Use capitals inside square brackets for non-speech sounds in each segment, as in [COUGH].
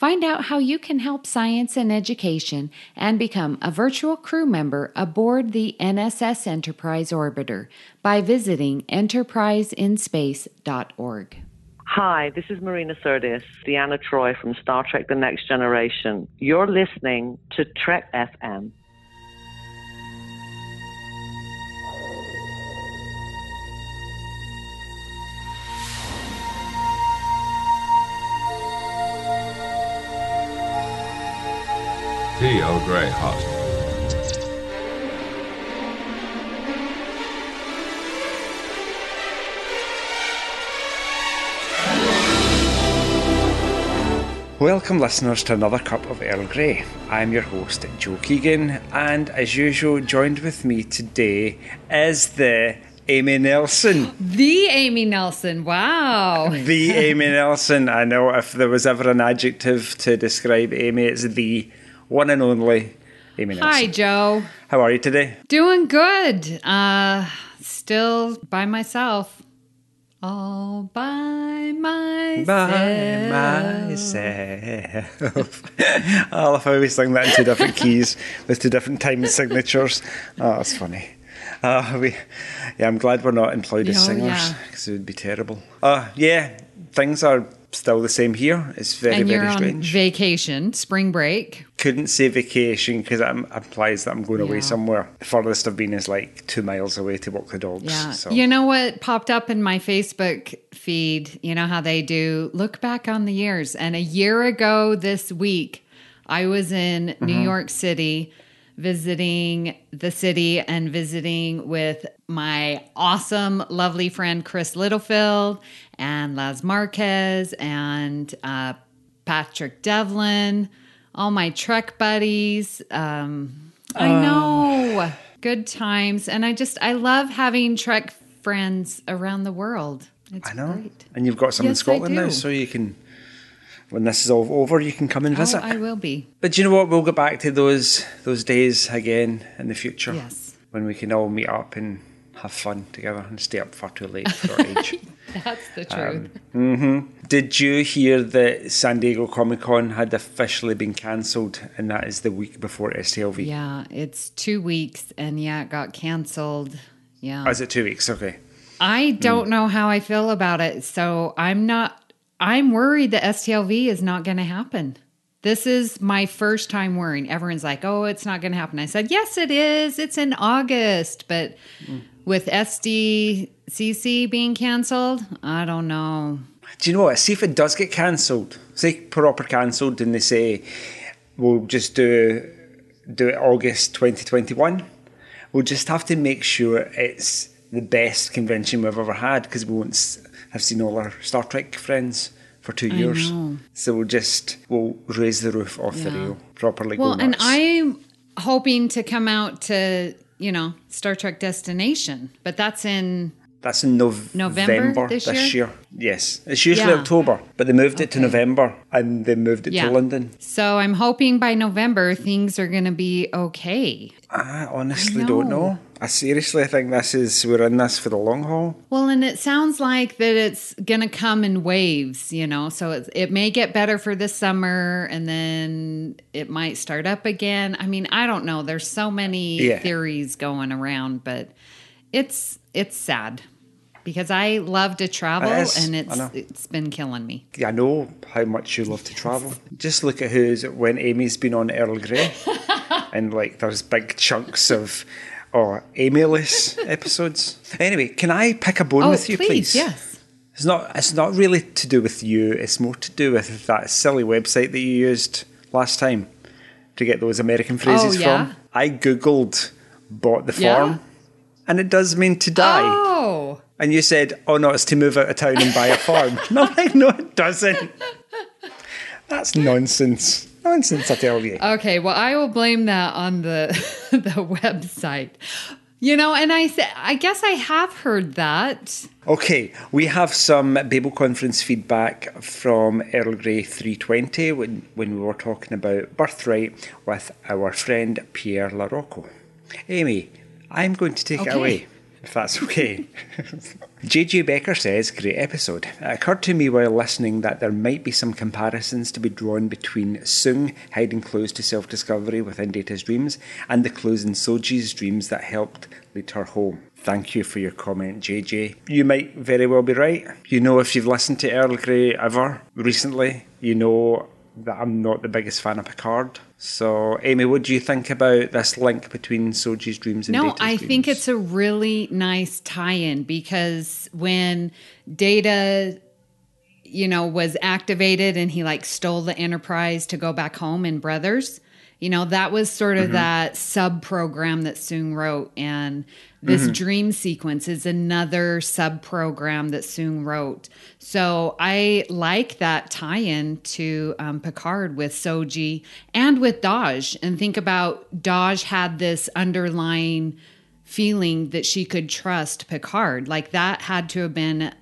Find out how you can help science and education and become a virtual crew member aboard the NSS Enterprise Orbiter by visiting enterpriseinspace.org. Hi, this is Marina Sirtis, Deanna Troi from Star Trek The Next Generation. You're listening to Trek FM. Tea Earl Grey hot. Welcome, listeners, to another cup of Earl Grey. I'm your host, Joe Keegan, and as usual, joined with me today is the Amy Nelson. The Amy Nelson, wow. The Amy Nelson. I know if there was ever an adjective to describe Amy, it's the one and only Amy Nelson. Hi, Joe. How are you today? Doing good. Uh, still by myself. All by myself. By myself. [LAUGHS] I love how we sing that in two different keys with two different time signatures. Oh, that's funny. Uh, we, yeah, I'm glad we're not employed as Oh, singers yeah. because it would be terrible. Uh, yeah, things are still the same here. It's very, and you're very on strange. vacation, spring break. Couldn't say vacation because that implies that I'm going away somewhere. The furthest I've been is like two miles away to walk the dogs. Yeah. So. You know what popped up in my Facebook feed? You know how they do look back on the years. And a year ago this week, I was in New Mm-hmm. York City visiting the city and visiting with my awesome, lovely friend Chris Littlefield and Laz Marquez and uh, Patrick Devlin, all my Trek buddies. Um, I know. Good times. And I just, I love having Trek friends around the world. It's I know. great. And you've got some in Yes, I Scotland now, so you can, when this is all over, you can come and Oh, visit. I will be. But do you know what? We'll go back to those those days again in the future. Yes. When we can all meet up and have fun together and stay up far too late for our age. [LAUGHS] That's the um, truth. Mm-hmm. Did you hear that San Diego Comic Con had officially been cancelled and that is the week before STLV? yeah, it's two weeks and yeah, it got canceled. Yeah. Oh, is it two weeks? Okay. I don't hmm. know how I feel about it. So I'm not, I'm worried that STLV is not going to happen. This is my first time worrying. Everyone's like, oh, it's not going to happen. I said, yes, it is. It's in August. But with SDCC being canceled, I don't know. Do you know what? See if it does get cancelled. Say proper cancelled and they say we'll just do do it August 2021. We'll just have to make sure it's the best convention we've ever had because we won't have seen all our Star Trek friends for two years. know. So we'll just we'll raise the roof off the Yeah. rail properly. Well, and. I'm hoping to come out to, you know, Star Trek Destination, but that's in That's in Nov- November November this this, year? year? Yes. It's usually Yeah. October, but they moved it to November and they moved it Yeah. to London. So I'm hoping by November things are going to be okay. I honestly I don't know. I seriously think this is we're in this for the long haul. Well, and it sounds like that it's going to come in waves, you know. So it, it may get better for this summer and then it might start up again. I mean, I don't know. There's so many Yeah. theories going around, but it's it's sad because I love to travel It and it's it's been killing me. Yeah, I know how much you love to travel. Just look at who's when Amy's been on Earl Grey, [LAUGHS] and like there's big chunks of oh Amy-less episodes. Anyway, can I pick a bone Oh, with you, please? Yes. It's not. It's not really to do with you. It's more to do with that silly website that you used last time to get those American oh, phrases Oh, yeah? from. I googled bought the Yeah? farm, and it does mean to die. Oh. And you said, "Oh no, it's to move out of town and buy a farm." [LAUGHS] no, no, it doesn't. [LAUGHS] That's nonsense. Nonsense, I tell you. Okay, well, I will blame that on the [LAUGHS] the website. You know, and I I guess I have heard that. Okay, we have some Babel conference feedback from Earl Grey 320 when, when we were talking about birthright with our friend Pierre Larocco. Amy, I'm going to take Okay. it away, if that's okay. [LAUGHS] JJ Becker says, Great episode. It occurred to me while listening that there might be some comparisons to be drawn between Soong hiding clues to self discovery within Data's dreams and the clues in Soji's dreams that helped lead her home. Thank you for your comment, JJ. You might very well be right. You know, if you've listened to Earl Grey ever recently, you know that I'm not the biggest fan of Picard. So, Amy, what do you think about this link between Soji's dreams and No, Data's I dreams? think it's a really nice tie-in because when Data you know was activated and he like stole the enterprise to go back home in brothers you know that was sort of that sub program that Soong wrote. And this dream sequence is another sub program that Soong wrote. So i like that tie-in to um, picard with soji and with Dahj and think about Dahj had this underlying feeling that she could trust picard. Like that had to have been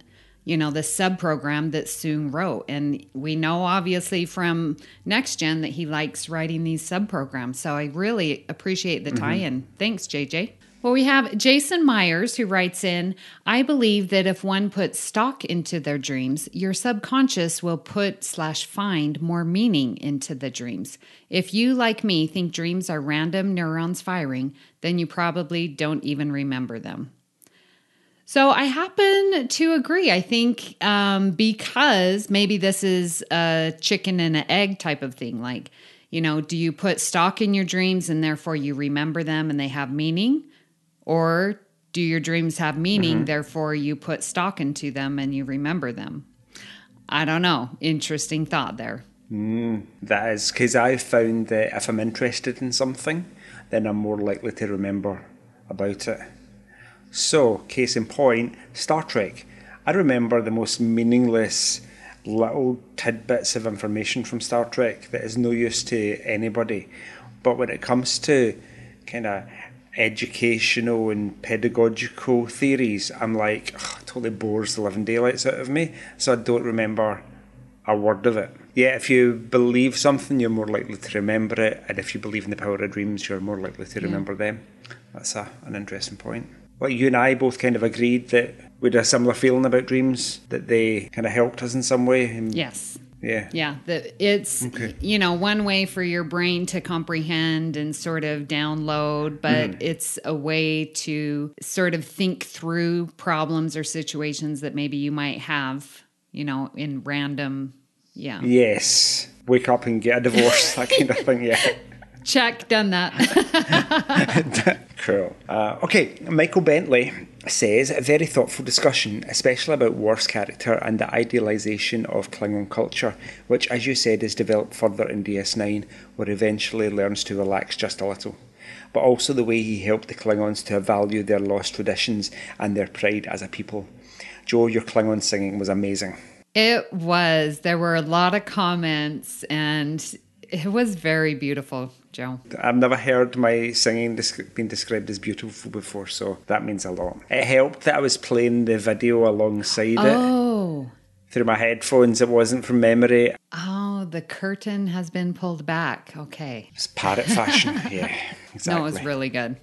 you know, the sub program that Soong wrote. And we know obviously from Next Gen that he likes writing these sub programs. So I really appreciate the mm-hmm. tie in. Thanks, JJ. Well, we have Jason Myers who writes in I believe that if one puts stock into their dreams, your subconscious will put slash find more meaning into the dreams. If you, like me, think dreams are random neurons firing, then you probably don't even remember them. So I happen to agree. I think um, because maybe this is a chicken and an egg type of thing. Like, you know, do you put stock in your dreams and therefore you remember them and they have meaning? Or do your dreams have meaning, therefore you put stock into them and you remember them? I don't know. Interesting thought there. That is because I've found that if I'm interested in something, then I'm more likely to remember about it. So, case in point, Star Trek. I remember the most meaningless little tidbits of information from Star Trek that is no use to anybody. But when it comes to kind of educational and pedagogical theories, I'm like, ugh, totally bores the living daylights out of me. So I don't remember a word of it. Yeah, if you believe something, you're more likely to remember it, and if you believe in the power of dreams, you're more likely to remember them. That's a, an interesting point. Well, you and I both kind of agreed that we had a similar feeling about dreams, that they kind of helped us in some way. And Yes. Yeah. Yeah, that it's Okay. you know one way for your brain to comprehend and sort of download, but hmm. it's a way to sort of think through problems or situations that maybe you might have, you know, in random. Yeah, Yes. Wake up and get a divorce, that kind of thing, yeah. [LAUGHS] check, done that. [LAUGHS] [LAUGHS] Cool. Uh, okay, Michael Bentley says a very thoughtful discussion, especially about Worf's character and the idealisation of Klingon culture, which, as you said, is developed further in DS9, where eventually learns to relax just a little. But also the way he helped the Klingons to value their lost traditions and their pride as a people. Joe, your Klingon singing was amazing. it was. There were a lot of comments, and it was very beautiful, Joe. I've never heard my singing being described as beautiful before, so that means a lot. It helped that I was playing the video alongside it Oh. through my headphones. It wasn't from memory. Oh, the curtain has been pulled back. Okay. It's parrot fashion. [LAUGHS] yeah, exactly. No, it was really good.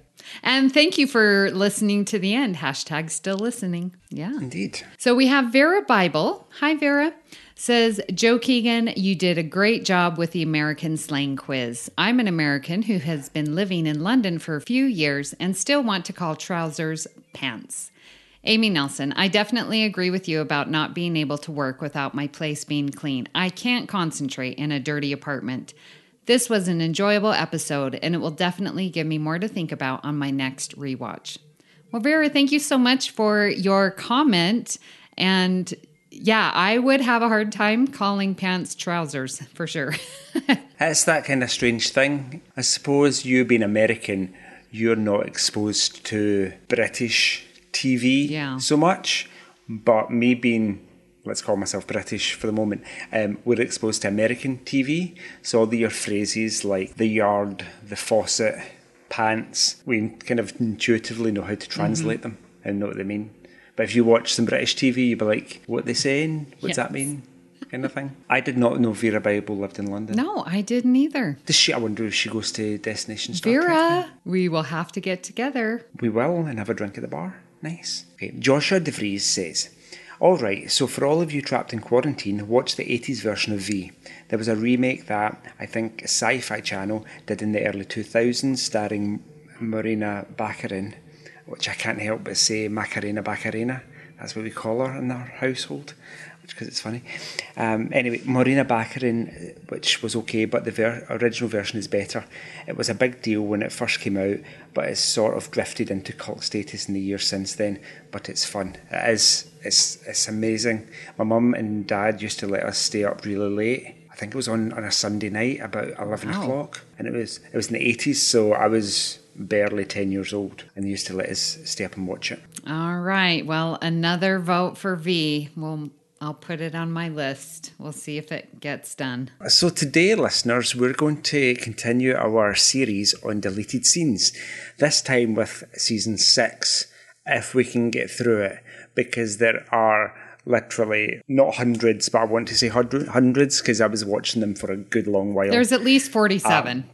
And thank you for listening to the end. Hashtag still listening. Yeah. Indeed. So we have Vera Bible. Hi, Vera. Says, Joe Keegan, you did a great job with the American slang quiz. I'm an American who has been living in London for a few years and still want to call trousers pants. Amy Nelson, I definitely agree with you about not being able to work without my place being clean. I can't concentrate in a dirty apartment. This was an enjoyable episode, and it will definitely give me more to think about on my next rewatch. Well, Vera, thank you so much for your comment. And yeah, I would have a hard time calling pants trousers for sure. [LAUGHS] It's that kind of strange thing. I suppose you being American, you're not exposed to British TV Yeah. so much, but me being let's call myself British for the moment, um, we're exposed to American TV. So all the your phrases like the yard, the faucet, pants, we kind of intuitively know how to translate them and know what they mean. But if you watch some British TV, you'd be like, what are they saying? What does that mean? Kind of thing. I did not know Vera Bible lived in London. No, I didn't either. Does she? I wonder if she goes to Destination Star Trek? Vera, we will have to get together. We will and have a drink at the bar. Nice. Okay. Joshua DeVries says, All right, so for all of you trapped in quarantine, watch the 80s version of V. There was a remake that I think Sci Fi Channel did in the early 2000s, starring Morena Baccarin, which I can't help but say Macarena Baccarena. That's what we call her in our household, which because it's funny. Um, anyway, Morena Baccarin, which was okay, but the ver- original version is better. It was a big deal when it first came out, but it's sort of drifted into cult status in the years since then. But it's fun. It is. It's it's amazing. My mum and dad used to let us stay up really late. I think it was on, on a Sunday night about eleven Wow. o'clock, and it was it was in the eighties, so I was barely ten years old, and they used to let us stay up and watch it. All right. Well, another vote for V. Well, I'll put it on my list. We'll see if it gets done. So, today, listeners, we're going to continue our series on deleted scenes, this time with season six, if we can get through it, because there are literally not hundreds, but I want to say hundred- hundreds because I was watching them for a good long while. There's at least 47.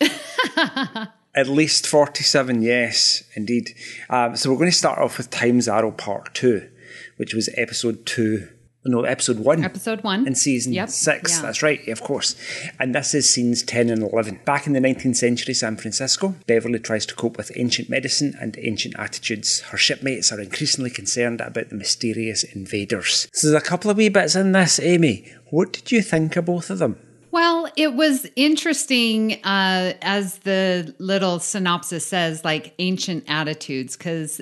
Um, [LAUGHS] At least 47, yes, indeed. Um, so, we're going to start off with Time's Arrow Part 2, which was episode 2. No, episode 1. Episode one. in season Yep, six. yeah. That's right, of course. And this is scenes 10 and 11. Back in the 19th century San Francisco, Beverly tries to cope with ancient medicine and ancient attitudes. Her shipmates are increasingly concerned about the mysterious invaders. So there's a couple of wee bits in this, Amy. What did you think of both of them? Well, it was interesting, uh, as the little synopsis says, like ancient attitudes, because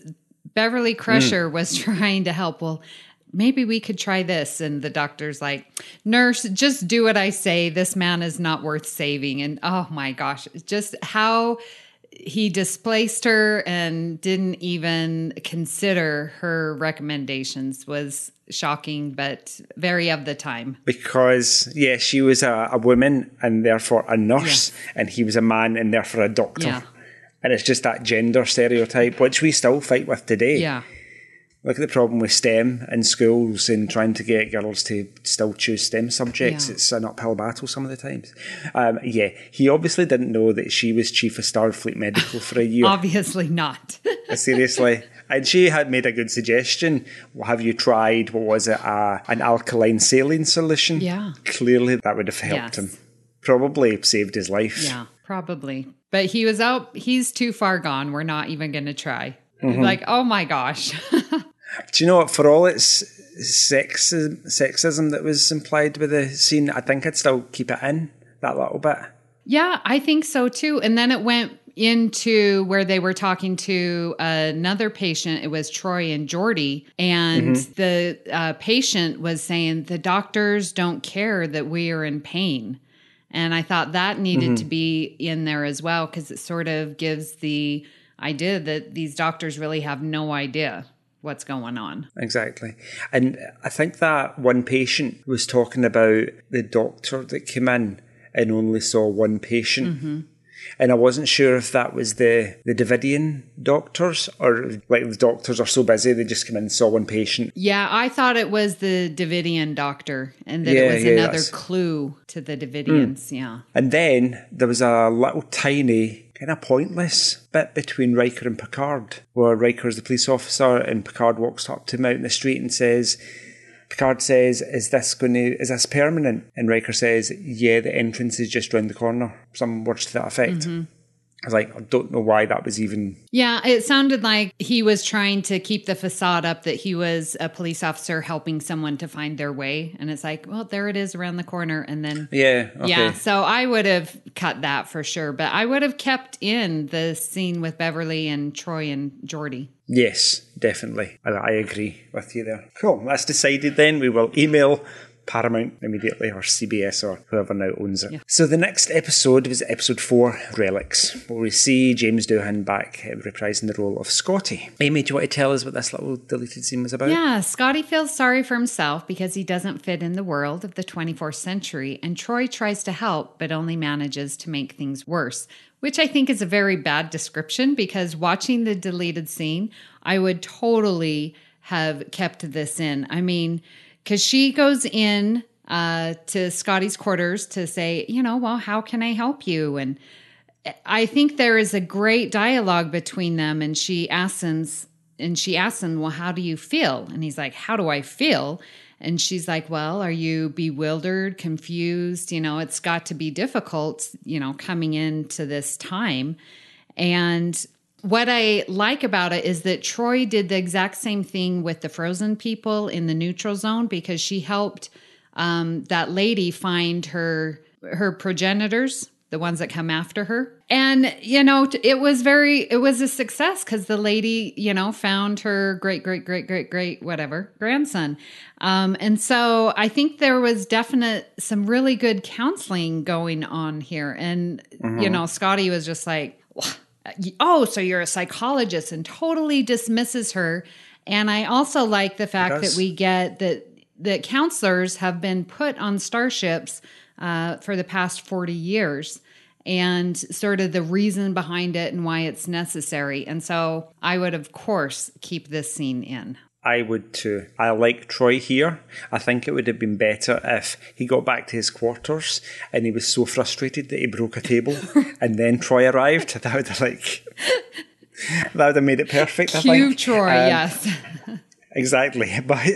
Beverly Crusher was [LAUGHS] trying to help. Well, maybe we could try this. And the doctor's like, Nurse, just do what I say. This man is not worth saving. And oh my gosh, just how he displaced her and didn't even consider her recommendations was shocking, but very of the time. Because, yeah, she was a, a woman and therefore a nurse, and he was a man and therefore a doctor. Yeah. And it's just that gender stereotype, which we still fight with today. Yeah. Look at the problem with STEM in schools and trying to get girls to still choose STEM subjects. Yeah. It's an uphill battle some of the times. Um, yeah, he obviously didn't know that she was chief of Starfleet Medical for a [LAUGHS] year. Obviously not. Seriously. And she had made a good suggestion. Well, have you tried, what was it, uh, an alkaline saline solution? Yeah. Clearly that would have helped Yes. him. Probably saved his life. Yeah, probably. But he was out. He's too far gone. We're not even going to try. Mm-hmm. Like, oh my gosh. [LAUGHS] Do you know what? For all its sexism, sexism that was implied with the scene, I think I'd still keep it in that little bit. yeah, I think so too. And then it went into where they were talking to another patient. It was Troi and Geordi. And the uh, patient was saying, the doctors don't care that we are in pain. And I thought that needed to be in there as well because it sort of gives the idea that these doctors really have no idea what's going on. Exactly. And I think that one patient was talking about the doctor that came in and only saw one patient. Mm-hmm. And I wasn't sure if that was the, the Devidian doctors or like the doctors are so busy they just come in and saw one patient. Yeah, I thought it was the Devidian doctor and that Yeah, it was yeah, another that's- clue to the Devidians. Mm. Yeah. And then there was a little tiny, kind of pointless bit between Riker and Picard, where Riker's the police officer and Picard walks up to him out in the street and says, Picard says, "Is this going to? Is this permanent?" And Riker says, "Yeah, the entrance is just round the corner." Some words to that effect. Mm-hmm. I was like, I don't know why that was even. Yeah, it sounded like he was trying to keep the facade up that he was a police officer helping someone to find their way. And it's like, well, there it is around the corner. And then, Yeah. Okay. yeah, so I would have cut that for sure. But I would have kept in the scene with Beverly and Troi and Geordi. Yes, definitely. I, I agree with you there. Cool. That's decided then. We will email Paramount immediately, or CBS, or whoever now owns it. So the next episode was episode four, Relics, where we see James Doohan back uh, reprising the role of Scotty. Amy, do you want to tell us what this little deleted scene was about? Yeah, Scotty feels sorry for himself because he doesn't fit in the world of the 24th century, and Troi tries to help but only manages to make things worse, which I think is a very bad description because watching the deleted scene, I would totally have kept this in. I mean, because she goes in uh, to Scotty's quarters to say, you know, well, how can I help you? And I think there is a great dialogue between them, and she asks him, and she asks him, well, how do you feel? And he's like, how do I feel? And she's like, well, are you bewildered, confused? You know, it's got to be difficult, you know, coming into this time. And what I like about it is that Troi did the exact same thing with the frozen people in the neutral zone because she helped um, that lady find her her progenitors, the ones that come after her. And you know, it was very it was a success because the lady, you know, found her great great great great great whatever grandson. Um, and so I think there was definite some really good counseling going on here. And you know, Scotty was just like. "Wha- oh, so you're a psychologist and totally dismisses her. And I also like the fact that we get that that counselors have been put on starships uh, for the past 40 years and sort of the reason behind it and why it's necessary. And so I would, of course, keep this scene in. I would too. I like Troi here. I think it would have been better if he got back to his quarters and he was so frustrated that he broke a table [LAUGHS] and then Troi arrived. That would have like that would have made it perfect. I think. Troi, Um, yes. Exactly. [LAUGHS] But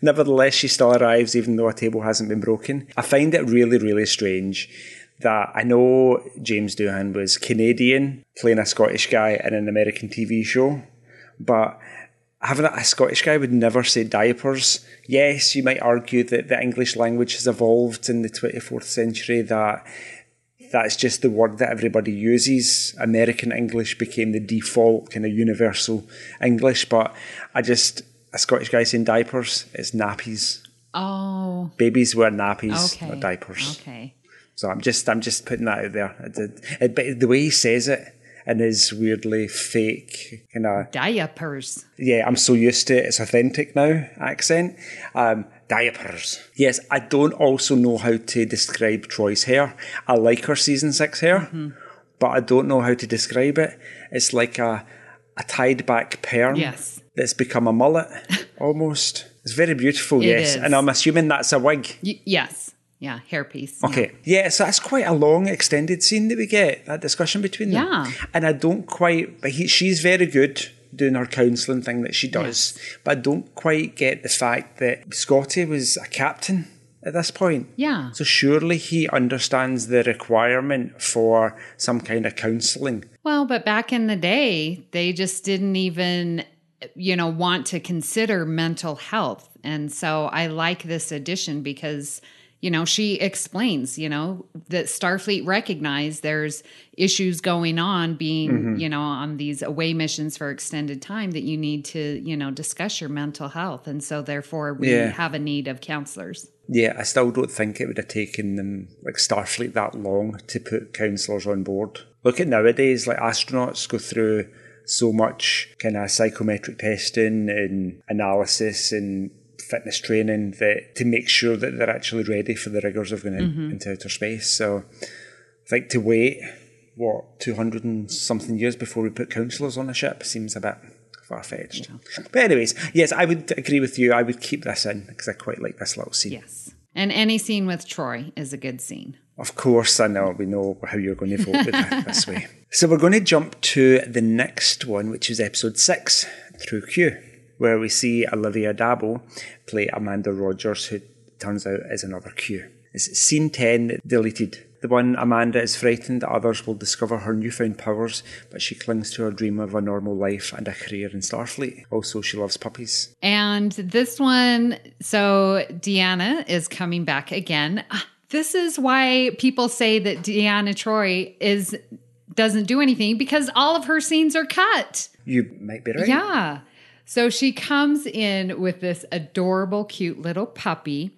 nevertheless, she still arrives even though a table hasn't been broken. I find it really, really strange that I know James Doohan was Canadian, playing a Scottish guy in an American TV show, but having a Scottish guy would never say diapers. Yes, you might argue that the English language has evolved in the 24th century, that that's just the word that everybody uses. American English became the default kind of universal English, but I just a Scottish guy saying diapers, it's nappies. Oh, Babies wear nappies, okay. not diapers. Okay. So I'm just I'm just putting that out there. It, it, it- the way he says it in his weirdly fake kind of Diapers. yeah, I'm so used to it. It's authentic now accent. Um, diapers. Yes, I don't also know how to describe Troi's hair. I like her season six hair, Mm-hmm. but I don't know how to describe it. It's like a a tied back perm. Yes. That's become a mullet [LAUGHS] almost. It's very beautiful, It yes. is. And I'm assuming that's a wig. Y- yes. Yeah. Hairpiece. Okay. Yeah, so that's quite a long extended scene that we get, that discussion between them. Yeah. And I don't quite but he, she's very good doing her counselling thing that she does. But I don't quite get the fact that Scotty was a captain at this point. Yeah. So surely he understands the requirement for some kind of counselling. Well, but back in the day, they just didn't even, you know, want to consider mental health. And so I like this addition because, you know, she explains, you know, that Starfleet recognized there's issues going on being, mm-hmm. you know, on these away missions for extended time that you need to, you know, discuss your mental health. And so therefore we Yeah. have a need of counselors. Yeah, I still don't think it would have taken them, like Starfleet, that long to put counsellors on board. Look at nowadays, like astronauts go through so much kind of psychometric testing and analysis and fitness training that to make sure that they're actually ready for the rigors of going in- mm-hmm. into outer space. So I think to wait, what, 200 and something years before we put counsellors on a ship seems a bit far fetched. But, anyways, yes, I would agree with you. I would keep this in because I quite like this little scene. Yes. And any scene with Troi is a good scene. Of course, I know. We know how you're going to vote with it [LAUGHS] this way. So we're going to jump to the next one, which is episode six, True Q, where we see Olivia d'Abo play Amanda Rogers, who turns out is another Q. It's scene 10, deleted. The one Amanda is frightened that others will discover her newfound powers, but she clings to her dream of a normal life and a career in Starfleet. Also, she loves puppies. And this one, so Deanna is coming back again. Ah, This is why people say that Deanna Troi is doesn't do anything because all of her scenes are cut. You might be right. Yeah. So she comes in with this adorable, cute little puppy.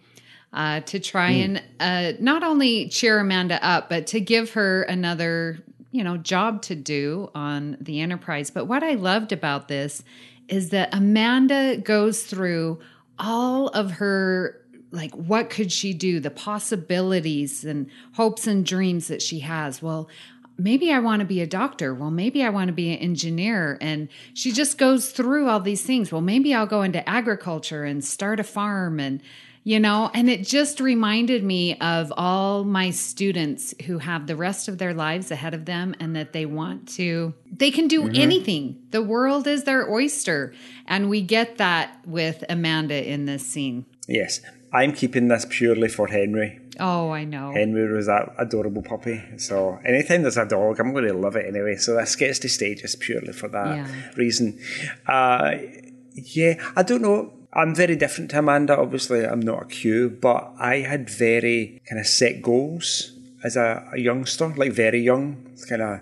uh, to try and uh, not only cheer Amanda up, but to give her another, you know, job to do on the Enterprise. But what I loved about this is that Amanda goes through all of her like what could she do the possibilities and hopes and dreams that she has well maybe i want to be a doctor. Well maybe i want to be an engineer. And she just goes through all these things. Well maybe i'll go into agriculture and start a farm and you know and it just reminded me of all my students who have the rest of their lives ahead of them and that they want to they can do mm-hmm. anything. The world is their oyster. And we get that with amanda in this scene. Yes, I'm keeping this purely for Henry. oh i know Henry was that adorable puppy. So anytime there's a dog, I'm going to love it anyway. So this gets to stay just purely for that Yeah. reason. Uh, yeah, I don't know. I'm very different to Amanda. Obviously, I'm not a Q, but I had very kind of set goals as a, a youngster, like very young, kind of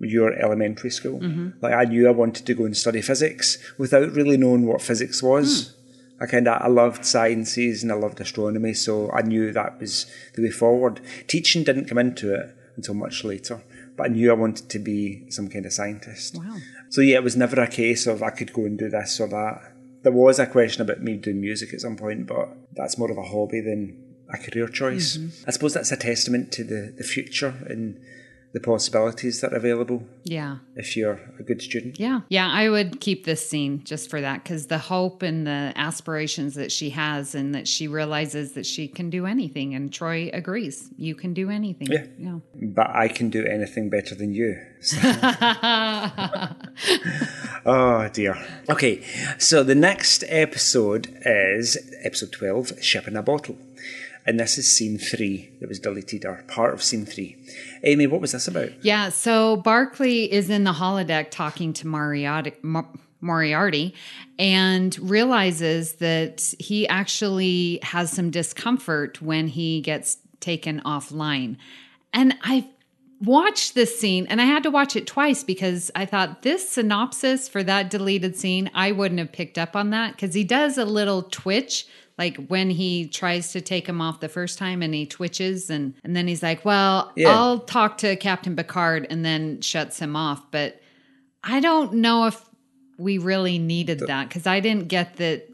your elementary school. Like I knew I wanted to go and study physics without really knowing what physics was. I kind of I loved sciences and I loved astronomy, so I knew that was the way forward. Teaching didn't come into it until much later, but I knew I wanted to be some kind of scientist. Wow. So yeah, it was never a case of I could go and do this or that. There was a question about me doing music at some point, but that's more of a hobby than a career choice. Mm-hmm. I suppose that's a testament to the, the future and the possibilities that are available yeah if you're a good student. Yeah. Yeah. I would keep this scene just for that because the hope and the aspirations that she has and that she realizes that she can do anything. And Troi agrees. You can do anything. Yeah. Yeah. But I can do anything better than you. [LAUGHS] [LAUGHS] oh dear. Okay, so the next episode is episode 12 Ship in a Bottle. And this is scene three that was deleted, or part of scene three. Amy, what was this about? Yeah. So Barclay is in the holodeck talking to Moriarty. Mo- Moriarty and realizes that he actually has some discomfort when he gets taken offline. And I watched this scene and I had to watch it twice because I thought this synopsis for that deleted scene, I wouldn't have picked up on that because he does a little twitch like when he tries to take him off the first time and he twitches and and then he's like, "Well, Yeah. I'll talk to Captain Picard," and then shuts him off. But I don't know if we really needed that because I didn't get that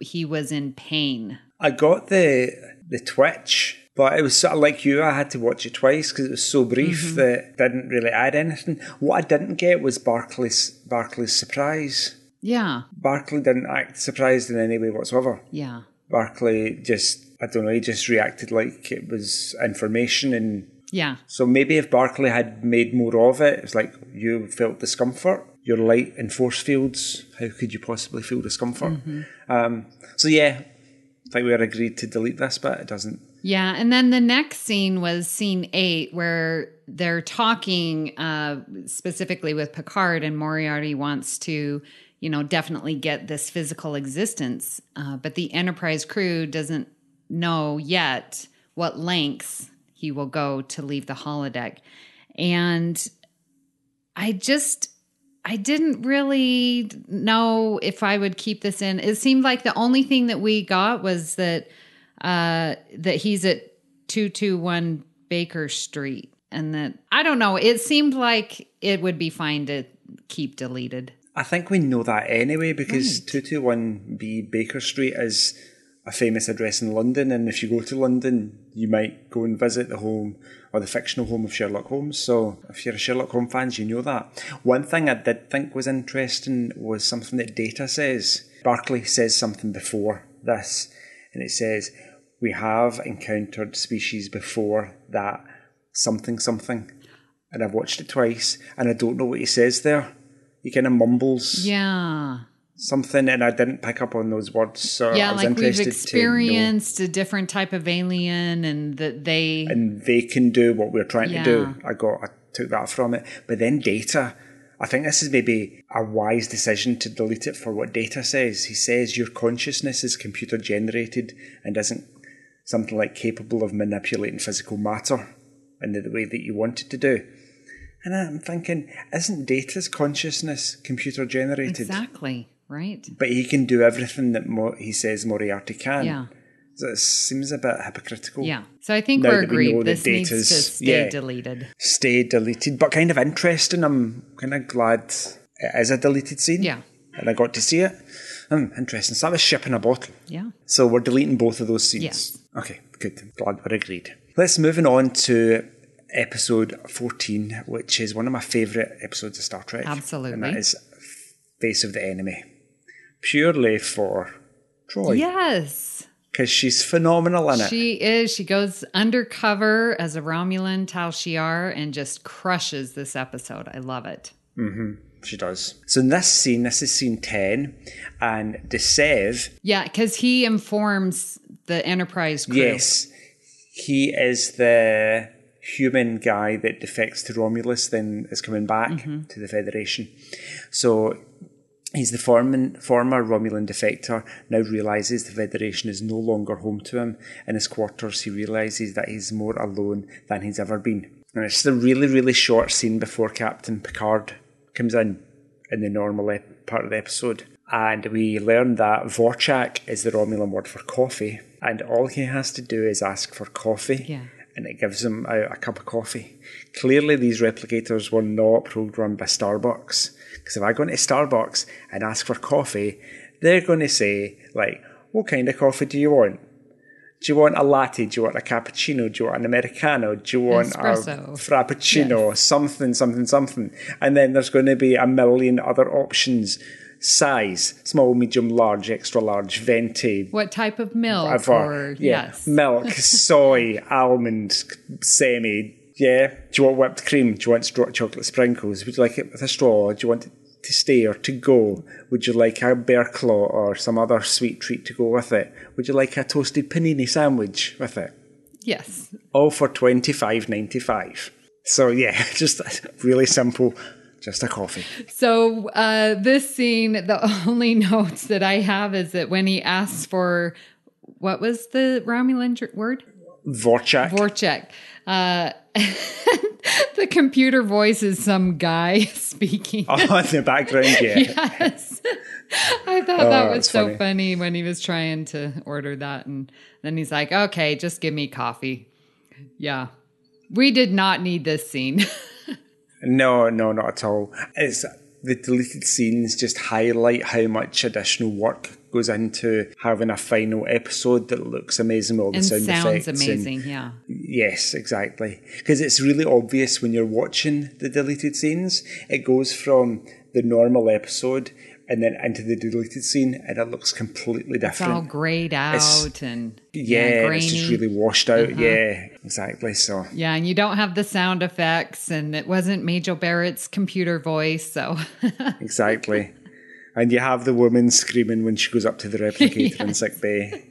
he was in pain. I got the the twitch, but it was sort of like you. I had to watch it twice because it was so brief mm-hmm. that it didn't really add anything. What I didn't get was Barclay's Barclay's surprise. Yeah, Barclay didn't act surprised in any way whatsoever. yeah, Barclay just, I don't know, he just reacted like it was information. And yeah, so maybe if Barclay had made more of it, it's like you felt discomfort. You're light in force fields. How could you possibly feel discomfort? Um, so yeah, I think we had agreed to delete this, but it doesn't. yeah. And then the next scene was scene eight where they're talking uh, specifically with Picard, and Moriarty wants to. You know, definitely get this physical existence, uh, but the Enterprise crew doesn't know yet what lengths he will go to leave the holodeck. And I just I didn't really know if I would keep this in. It seemed like the only thing that we got was that uh that he's at 221 Baker Street and that I don't know, it seemed like it would be fine to keep deleted. I think we know that anyway because 221B Baker Street is a famous address in London, and if you go to London, you might go and visit the home or the fictional home of Sherlock Holmes. So if you're a Sherlock Holmes fan, you know that. One thing I did think was interesting was something that Data says. Barclay says something before this, and it says, We have encountered species before that something something. And I've watched it twice, and I don't know what he says there. He kind of mumbles Yeah. something, and I didn't pick up on those words. So Yeah, I was like we've experienced a different type of alien and that they and they can do what we're trying Yeah. to do. I got, I took that from it. But then data, I think this is maybe a wise decision to delete it for what data says. He says your consciousness is computer generated and isn't something like capable of manipulating physical matter in the way that you want it to do. And I'm thinking, isn't data's consciousness computer generated? exactly, right? But he can do everything that Mo- he says Moriarty can. Yeah. So It seems a bit hypocritical. Yeah. So I think we're we agreed. the This needs to stay yeah. deleted. Stay deleted, but kind of interesting. I'm kind of glad it is a deleted scene. Yeah. And I got to see it. Hmm, interesting. So that was Ship in a Bottle. Yeah. So we're deleting both of those scenes. Yes. Okay, good. Glad we're agreed. Let's moving on to episode 14, which is one of my favourite episodes of Star Trek. Absolutely. And that is Face of the Enemy. Purely for Troi. Yes. Because she's phenomenal in it. She is. She goes undercover as a Romulan Tal Shiar and just crushes this episode. I love it. Mm-hmm. She does. So in this scene, this is scene 10, and DeSeve, Yeah, because he informs the Enterprise crew. yes, he is the human guy that defects to Romulus, then is coming back Mm-hmm. to the Federation. So he's the former, former Romulan defector, now realizes the Federation is no longer home to him. In his quarters, he realizes that he's more alone than he's ever been. And it's just a really, really short scene before Captain Picard comes in in the normal ep- part of the episode. And we learn that Vorchak is the Romulan word for coffee, and all he has to do is ask for coffee, Yeah. And it gives them a, a cup of coffee. Clearly, these replicators were not programmed by Starbucks, because if I go into Starbucks and ask for coffee, they're going to say, like, what kind of coffee do you want? Do you want a latte? Do you want a cappuccino? Do you want an americano? Do you want Espresso. a frappuccino? Something, something, something. And then there's going to be a million other options. Size, small, medium, large, extra large, venti, What type of milk? whatever. Or, yeah. Yes. Milk, [LAUGHS] soy, almond, semi. Yeah. Do you want whipped cream? Do you want straw chocolate sprinkles? Would you like it with a straw? Do you want it to stay or to go? Would you like a bear claw or some other sweet treat to go with it? Would you like a toasted panini sandwich with it? Yes. All for twenty five ninety five. So yeah, [LAUGHS] just really simple. Just a coffee. So uh, this scene, the [LAUGHS] only notes that I have is that when he asks for what was the Romulan word? Vorchak. Vorchek. Uh, [LAUGHS] the computer voice is some guy [LAUGHS] speaking. Oh, in the background, yeah. yes. I thought Oh, that was so funny. funny. when he was trying to order that. And then he's like, okay, just give me coffee. Yeah. We did not need this scene. No, no, not at all. It's the deleted scenes just highlight how much additional work goes into having a final episode that looks amazing with all the and sound sounds effects. and- amazing. yeah. yes, exactly. Because it's really obvious when you're watching the deleted scenes. It goes from the normal episode and then into the deleted scene, and it looks completely different. It's all grayed out It's- and yeah, yeah, it's. Uh-huh. just really washed out. Yeah, exactly. So Yeah, and you don't have the sound effects, and it wasn't Majel Barrett's computer voice, so [LAUGHS] Exactly. and you have the woman screaming when she goes up to the replicator in sick bay.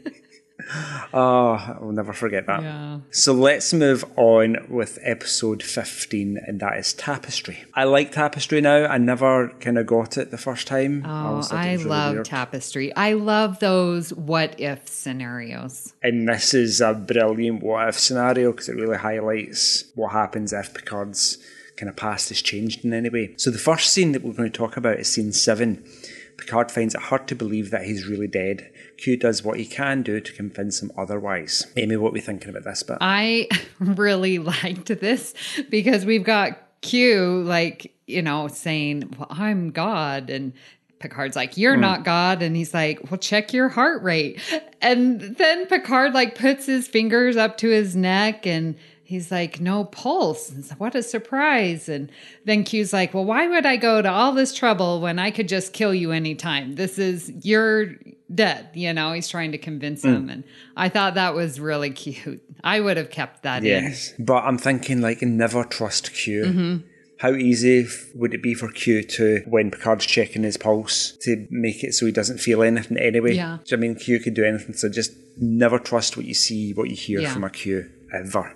[LAUGHS] Oh, I'll never forget that. yeah. So let's move on with episode 15, and that is Tapestry. I like Tapestry now. I never kind of got it the first time. Oh, it I really love weird. Tapestry. I love those what if scenarios. And this is a brilliant what if scenario because it really highlights what happens if Picard's kind of past is changed in any way. So the first scene that we're going to talk about is scene seven. Picard finds it hard to believe that he's really dead. Q does what he can do to convince him otherwise. Amy, what are we thinking about this bit? I [LAUGHS] really liked this because we've got Q like, you know, saying, Well, I'm God and Picard's like, You're hmm. not God. And he's like, Well, check your heart rate. And then Picard like puts his fingers up to his neck and he's like, No pulse. And what a surprise. And then Q's like, Well, why would I go to all this trouble when I could just kill you anytime? This is you're dead. You know, he's trying to convince him. And I thought that was really [LAUGHS] cute. I would have kept that in. Yes. But I'm thinking, like, never trust Q. Mm-hmm. How easy would it be for Q to, when Picard's checking his pulse, to make it so he doesn't feel anything anyway? Yeah. Do you know I mean Q could do anything? So just never trust what you see, what you hear Yeah. from a Q, ever.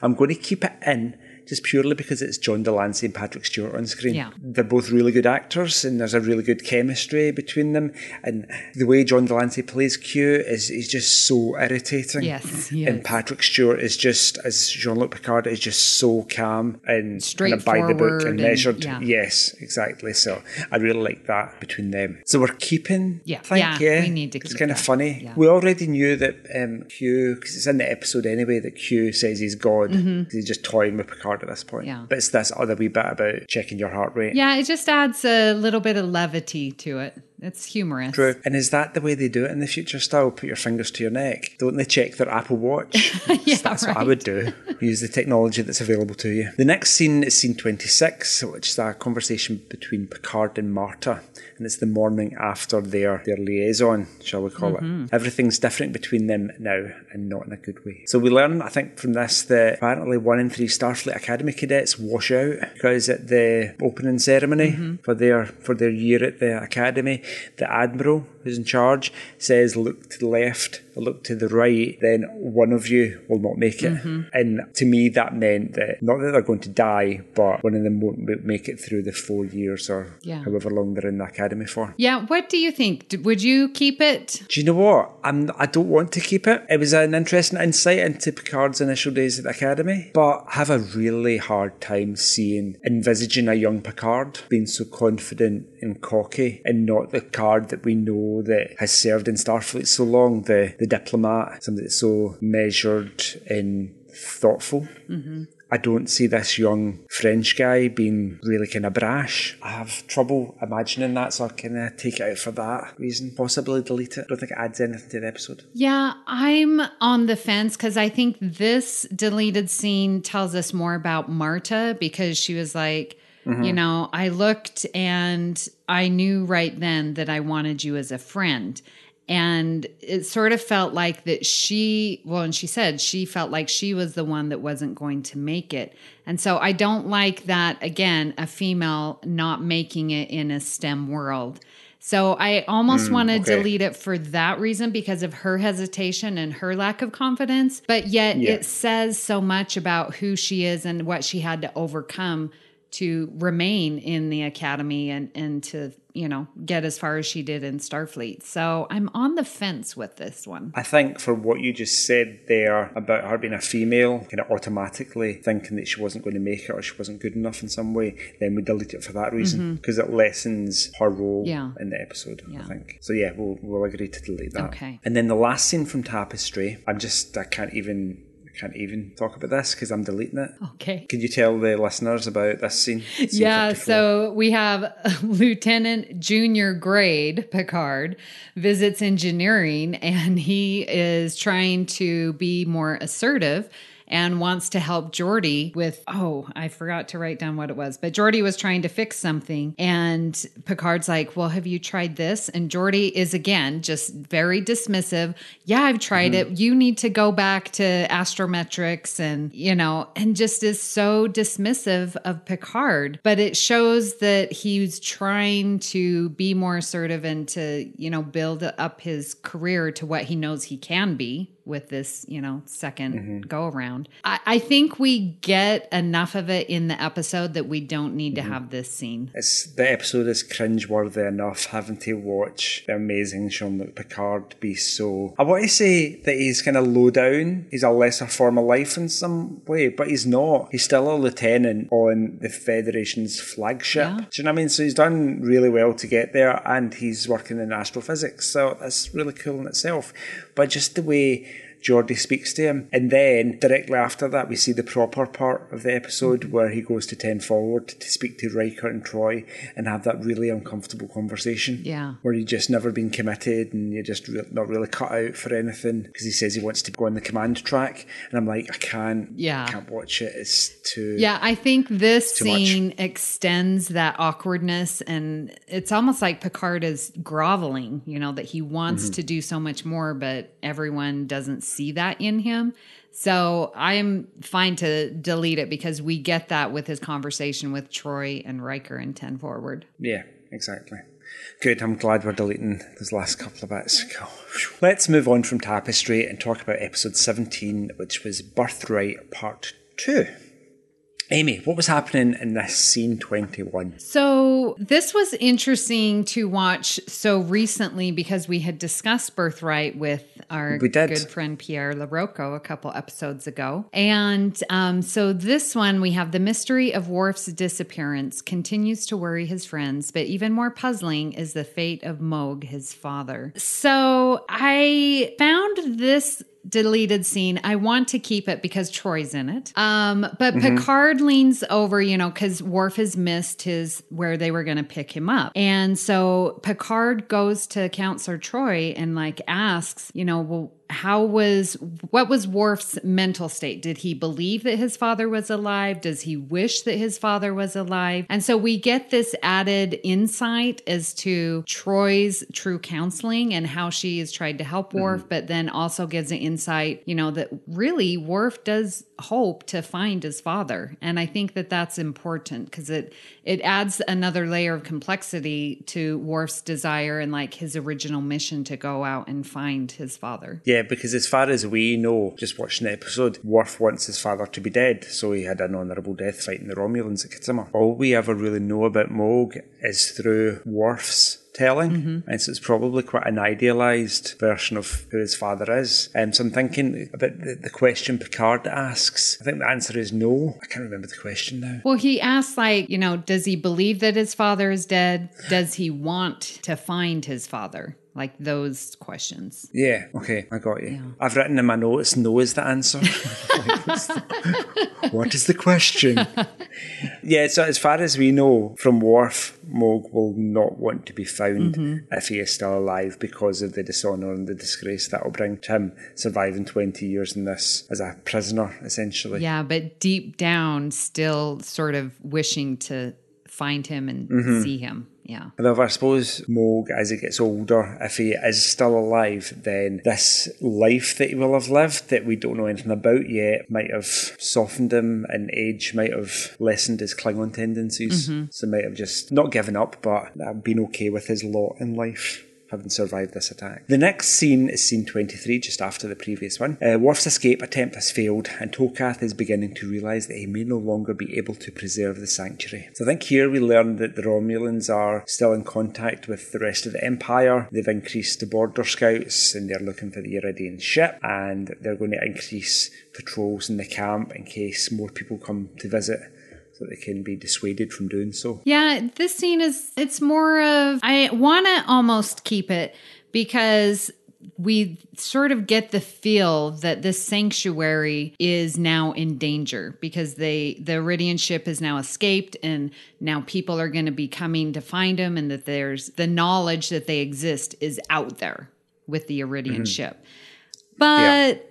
I'm going to keep it in just purely because it's John de Lancie and Patrick Stewart on screen. Yeah. They're both really good actors, and there's a really good chemistry between them. And the way John de Lancie plays Q is he's just so irritating. Yes, And is. Patrick Stewart is just, as Jean-Luc Picard, is just so calm and kind of by the book and and- measured. yeah. Yes, exactly. So I really like that between them. So we're keeping. Yeah. Think, Yeah, yeah. we need to It's kind of funny. Yeah. We already knew that um, Q, because it's in the episode anyway, that Q says he's God. He's just toying with Picard at this point. Yeah. But it's this other wee bit about checking your heart rate. Yeah, it just adds a little bit of levity to it. It's humorous. True. And is that the way they do it in the future still? Put your fingers to your neck. Don't they check their Apple Watch? [LAUGHS] Yeah, That's what I would do. Use the technology that's available to you. The next scene is scene 26, which is a conversation between Picard and Marta. And it's the morning after their, their liaison, shall we call Mm-hmm. it. Everything's different between them now and not in a good way. So we learn, I think, from this that apparently one in three Starfleet Academy cadets wash out because at the opening ceremony Mm-hmm. for their for their year at the academy, the admiral who's in charge says, "Look to the left, look to the right, then one of you will not make it." Mm-hmm. And to me, that meant that not that they're going to die, but one of them won't make it through the four years or Yeah. however long they're in the academy for. Yeah, what do you think? Would you keep it? Do you know what? I'm. I don't want to keep it. It was an interesting insight into Picard's initial days at the academy, but I have a really hard time seeing envisaging a young Picard being so confident and cocky, and not the card that we know that has served in Starfleet so long. The the diplomat, somebody that's so measured and thoughtful. Mm-hmm. I don't see this young French guy being really kind of brash. I have trouble imagining that, so I kind of take it out for that reason. Possibly delete it. don't think it adds anything to the episode. Yeah, I'm on the fence because I think this deleted scene tells us more about Marta because she was like, Mm-hmm. you know, I looked and I knew right then that I wanted you as a friend. And it sort of felt like that she, well, and she said she felt like she was the one that wasn't going to make it. And so I don't like that, again, a female not making it in a STEM world. So I almost mm, want to okay. delete it for that reason because of her hesitation and her lack of confidence. But yet Yeah. it says so much about who she is and what she had to overcome to remain in the academy and, and to, you know, get as far as she did in Starfleet. So I'm on the fence with this one. I think for what you just said there about her being a female, kind of automatically thinking that she wasn't going to make it or she wasn't good enough in some way, then we delete it for that reason because it lessens her role Mm-hmm. Yeah. in the episode. Yeah. I think so. Yeah, we'll we'll agree to delete that. Okay. And then the last scene from Tapestry, I'm just I can't even can't even talk about this because I'm deleting it. Okay. Could you tell the listeners about this scene? Scene Yeah, 54. so we have [LAUGHS] Lieutenant Junior Grade Picard visits engineering and he is trying to be more assertive and wants to help Geordi with oh, I forgot to write down what it was, but Geordi was trying to fix something and Picard's like, "Well, have you tried this?" And Geordi is again just very dismissive. "Yeah, I've tried mm-hmm. it. You need to go back to astrometrics and, you know, and just is so dismissive of Picard. But it shows that he's trying to be more assertive and to, you know, build up his career to what he knows he can be with this, you know, 2nd mm-hmm. go around. I, I think we get enough of it in the episode that we don't need to mm-hmm. have this scene. It's the episode is cringeworthy enough having to watch the amazing Jean-Luc Picard be so. I want to say that he's kind of low down. He's a lesser form of life in some way, but he's not. He's still a lieutenant on the Federation's flagship. Yeah. Do you know what I mean? So he's done really well to get there, and he's working in astrophysics. So that's really cool in itself. But just the way. Geordi speaks to him, and then directly after that, we see the proper part of the episode where he goes to 10 forward to speak to Riker and Troi and have that really uncomfortable conversation. Yeah. Where you've just never been committed and you're just re- not really cut out for anything because he says he wants to go on the command track. And I'm like, I can't, Yeah. I can't watch it. It's too. Yeah, I think this Too much. scene extends that awkwardness, and it's almost like Picard is groveling, you know, that he wants Mm-hmm. to do so much more, but everyone doesn't see that in him. So I'm fine to delete it because we get that with his conversation with Troi and Riker in 10 Forward. Yeah, exactly. Good. I'm glad we're deleting those last couple of bits. Let's move on from Tapestry and talk about episode 17, which was Birthright Part 2. Amy, what was happening in this scene 21? So, this was interesting to watch so recently because we had discussed Birthright with our good friend Pierre LaRocco a couple episodes ago. And um, so, this one, we have the mystery of Worf's disappearance continues to worry his friends, but even more puzzling is the fate of Mogh, his father. So, I found this deleted scene. I want to keep it because Troi's in it. Um, but Picard leans over, you know, because Worf has missed his where they were going to pick him up, and so Picard goes to Counselor Troi and like asks, you know, well. How was what was Worf's mental state? Did he believe that his father was alive? Does he wish that his father was alive? And so we get this added insight as to Troi's true counseling and how she has tried to help mm-hmm. Worf, but then also gives an insight, you know, that really Worf does hope to find his father. And I think that that's important because it it adds another layer of complexity to Worf's desire and like his original mission to go out and find his father. Yeah, because as far as we know, just watching the episode, Worf wants his father to be dead, so he had an honourable death fighting the Romulans at Khitomer. All we ever really know about Mogh is through Worf's telling, and mm-hmm. so it's probably quite an idealised version of who his father is. And so I'm thinking about the, the question Picard asks. I think the answer is no. I can't remember the question now. Well, he asks, like, you know, does he believe that his father is dead? Does he want to find his father? Like those questions. Yeah, okay, I got you. I've written in my notes, no is the answer. Like, [LAUGHS] the- what is the question? yeah, so as far as we know from Worf, Mogh will not want to be found mm-hmm. if he is still alive because of the dishonour and the disgrace that will bring to him surviving 20 years in this as a prisoner, essentially. Yeah, but deep down, still sort of wishing to find him and mm-hmm. see him. Yeah. However, I suppose Mogh, as he gets older, if he is still alive, then this life that he will have lived that we don't know anything about yet might have softened him, and age might have lessened his Klingon tendencies. Mm-hmm. So might have just not given up, but been okay with his lot in life. Having survived this attack. The next scene is scene 23, just after the previous one. Uh, Worf's escape attempt has failed, and Tokath is beginning to realise that he may no longer be able to preserve the sanctuary. So I think here we learn that the Romulans are still in contact with the rest of the Empire. They've increased the border scouts, and they're looking for the Yridian ship, and they're going to increase patrols in the camp in case more people come to visit. So they can be dissuaded from doing so. Yeah, this scene is, it's more of, I want to almost keep it because we sort of get the feel that this sanctuary is now in danger because they the Yridian ship has now escaped and now people are going to be coming to find them and that there's the knowledge that they exist is out there with the Yridian mm-hmm. ship. But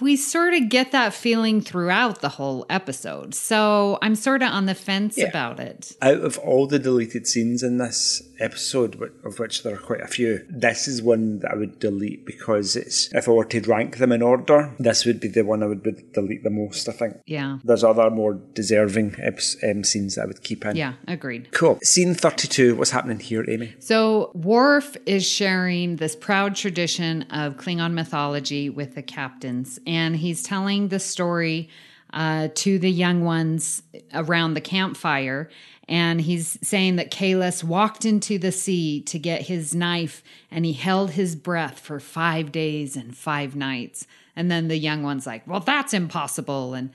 we sort of get that feeling throughout the whole episode. So I'm sort of on the fence Yeah. about it. Out of all the deleted scenes in this episode, of which there are quite a few, this is one that I would delete because it's if I were to rank them in order, this would be the one I would delete the most. I think. Yeah. There's other more deserving um, scenes that I would keep in. Yeah, agreed. Cool. Scene 32. What's happening here, Amy? So Worf is sharing this proud tradition of Klingon mythology with the captains, and he's telling the story uh, to the young ones around the campfire. And he's saying that Kahless walked into the sea to get his knife, and he held his breath for five days and five nights. And then the young one's like, "Well, that's impossible," and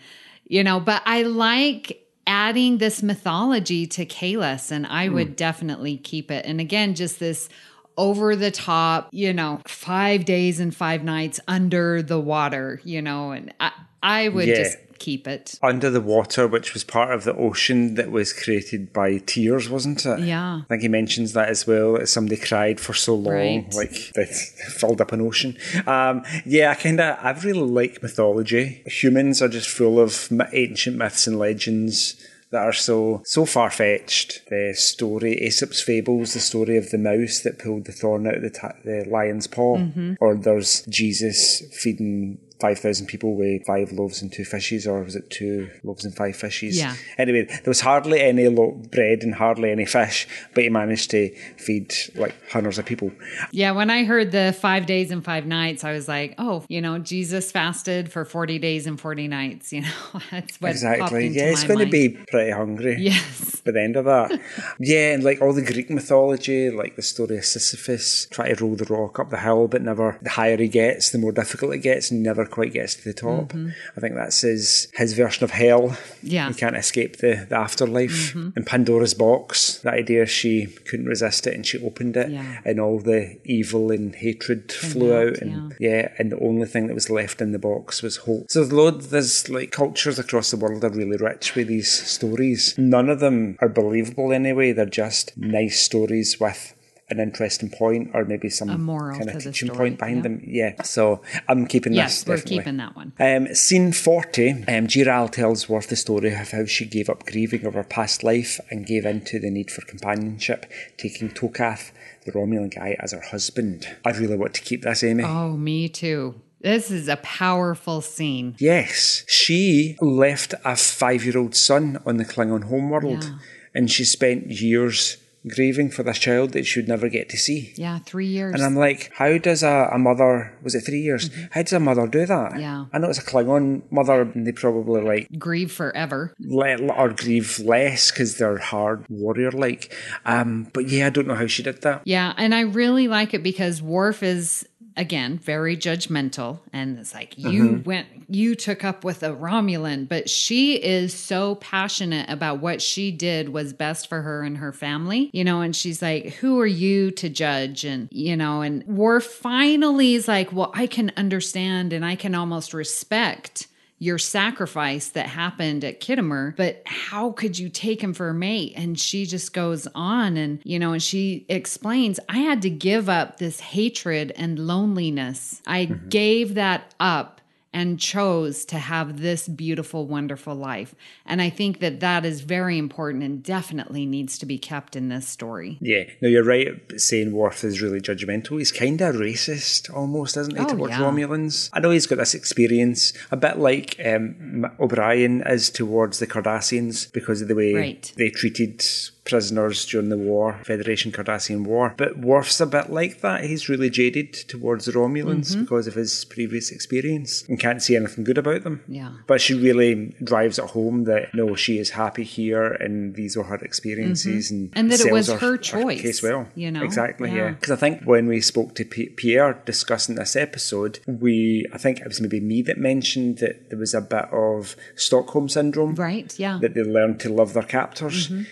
you know. But I like adding this mythology to Kahless, and I would definitely keep it. And again, just this over the top, you know, five days and five nights under the water, you know, and I, I would Yeah. just keep it. Under the water, which was part of the ocean that was created by tears, wasn't it? Yeah. I think he mentions that as well. As somebody cried for so long, Right. like they [LAUGHS] filled up an ocean. Um, yeah, I kind of, I really like mythology. Humans are just full of ancient myths and legends that are so so far fetched. The story, Aesop's fables, the story of the mouse that pulled the thorn out of the, ta- the lion's paw, mm-hmm. or there's Jesus feeding 5,000 people with five loaves and two fishes, or was it two loaves and five fishes? Yeah. Anyway, there was hardly any lo- bread and hardly any fish, but he managed to feed like hundreds of people. Yeah, when I heard the five days and five nights, I was like, oh, you know, Jesus fasted for 40 days and 40 nights. You [LAUGHS] know, that's what exactly. Yeah, it's going to be pretty hungry. Yes. By the end of that, [LAUGHS] yeah, and like all the Greek mythology, like the story of Sisyphus, try to roll the rock up the hill, but never. The higher he gets, the more difficult it gets, and he never quite gets to the top. I think that's his his version of hell. Mm-hmm. Yeah. Mm-hmm. you can't escape the, the afterlife. And Pandora's box, that idea she couldn't resist it, and she opened it, Yeah. and all the evil and hatred flew out, out, and yeah, and the only thing that was left in the box was hope. So Lord, there's like cultures across the world are really rich with these stories. None of them are believable anyway. They're just nice stories with an interesting point or maybe some A moral kind of teaching story, point behind yeah. them. Yeah. So I'm keeping Yes, this. we're definitely. keeping that one. Um, scene 40, um, Gi'ral tells Worf the story of how she gave up grieving of her past life and gave in to the need for companionship, taking Tokath, the Romulan guy, as her husband. I really want to keep this, Amy. Oh, me too. This is a powerful scene. Yes, she left a five year old son on the Klingon homeworld Yeah. and she spent years grieving for this child that she would never get to see. Yeah, three years. And I'm like, how does a, a mother, was it three years? How does a mother do that? Mm-hmm. Yeah. I know it's a Klingon mother and they probably like Grieve forever. let or grieve less because they're hard warrior like. Um, but yeah, I don't know how she did that. Yeah, and I really like it because Worf is again very judgmental and it's like you mm-hmm. went you took up with a Romulan, but she is so passionate about what she did was best for her and her family. You know, and she's like, "Who are you to judge?" and you know, and Worf finally is like, "Well, I can understand and I can almost respect your sacrifice that happened at Khitomer, but how could you take him for a mate? And she just goes on and, you know, and she explains, I had to give up this hatred and loneliness. I mm-hmm. gave that up and chose to have this beautiful, wonderful life. And I think that that is very important and definitely needs to be kept in this story. Yeah, no, you're right saying Worf is really judgmental. He's kind of racist almost, isn't he, Oh, towards yeah. Romulans? I know he's got this experience, a bit like um, O'Brien is towards the Cardassians because of the way Right. they treated prisoners during the war, Federation Cardassian War. But Worf's a bit like that. He's really jaded towards the Romulans Mm-hmm. because of his previous experience and can't see anything good about them. Yeah. But she really drives it home that no, she is happy here and these were her experiences and Mm-hmm. And that it was sells her choice, case well. you know? exactly, yeah. Yeah. Because I think when we spoke to P- Pierre discussing this episode, we I think it was maybe me that mentioned that there was a bit of Stockholm syndrome, Right? Yeah. That they learned to love their captors, Mm-hmm.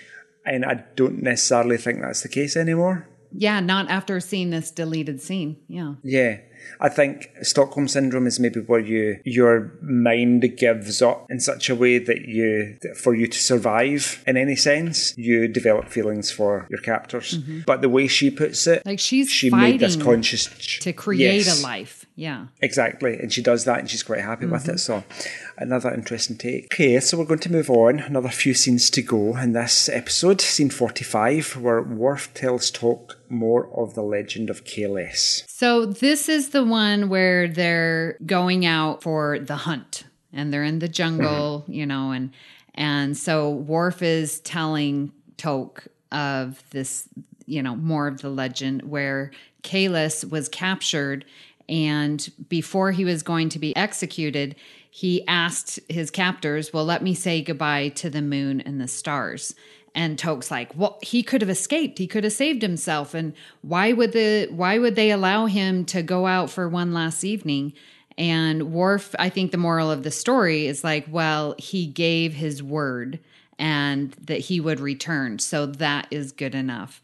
And I don't necessarily think that's the case anymore. yeah, not after seeing this deleted scene. Yeah. Yeah. I think Stockholm syndrome is maybe where you your mind gives up in such a way that you for you to survive in any sense, you develop feelings for your captors. But the way she puts it, Mm-hmm. Like she's she made this conscious to create Yes. a life. Yeah. Exactly, and she does that, and she's quite happy with Mm-hmm. it. So, another interesting take. Okay, so we're going to move on. Another few scenes to go in this episode, scene forty-five, where Worf tells Toq more of the legend of Kahless. So this is the one where they're going out for the hunt and they're in the jungle, you know, and and so Worf is telling Toq of this, you know, more of the legend where Kahless was captured and before he was going to be executed, he asked his captors, "Well, let me say goodbye to the moon and the stars." And Toq's like, well, he could have escaped. He could have saved himself. And why would the why would they allow him to go out for one last evening? And Worf, I think the moral of the story is like, well, he gave his word and that he would return. So that is good enough.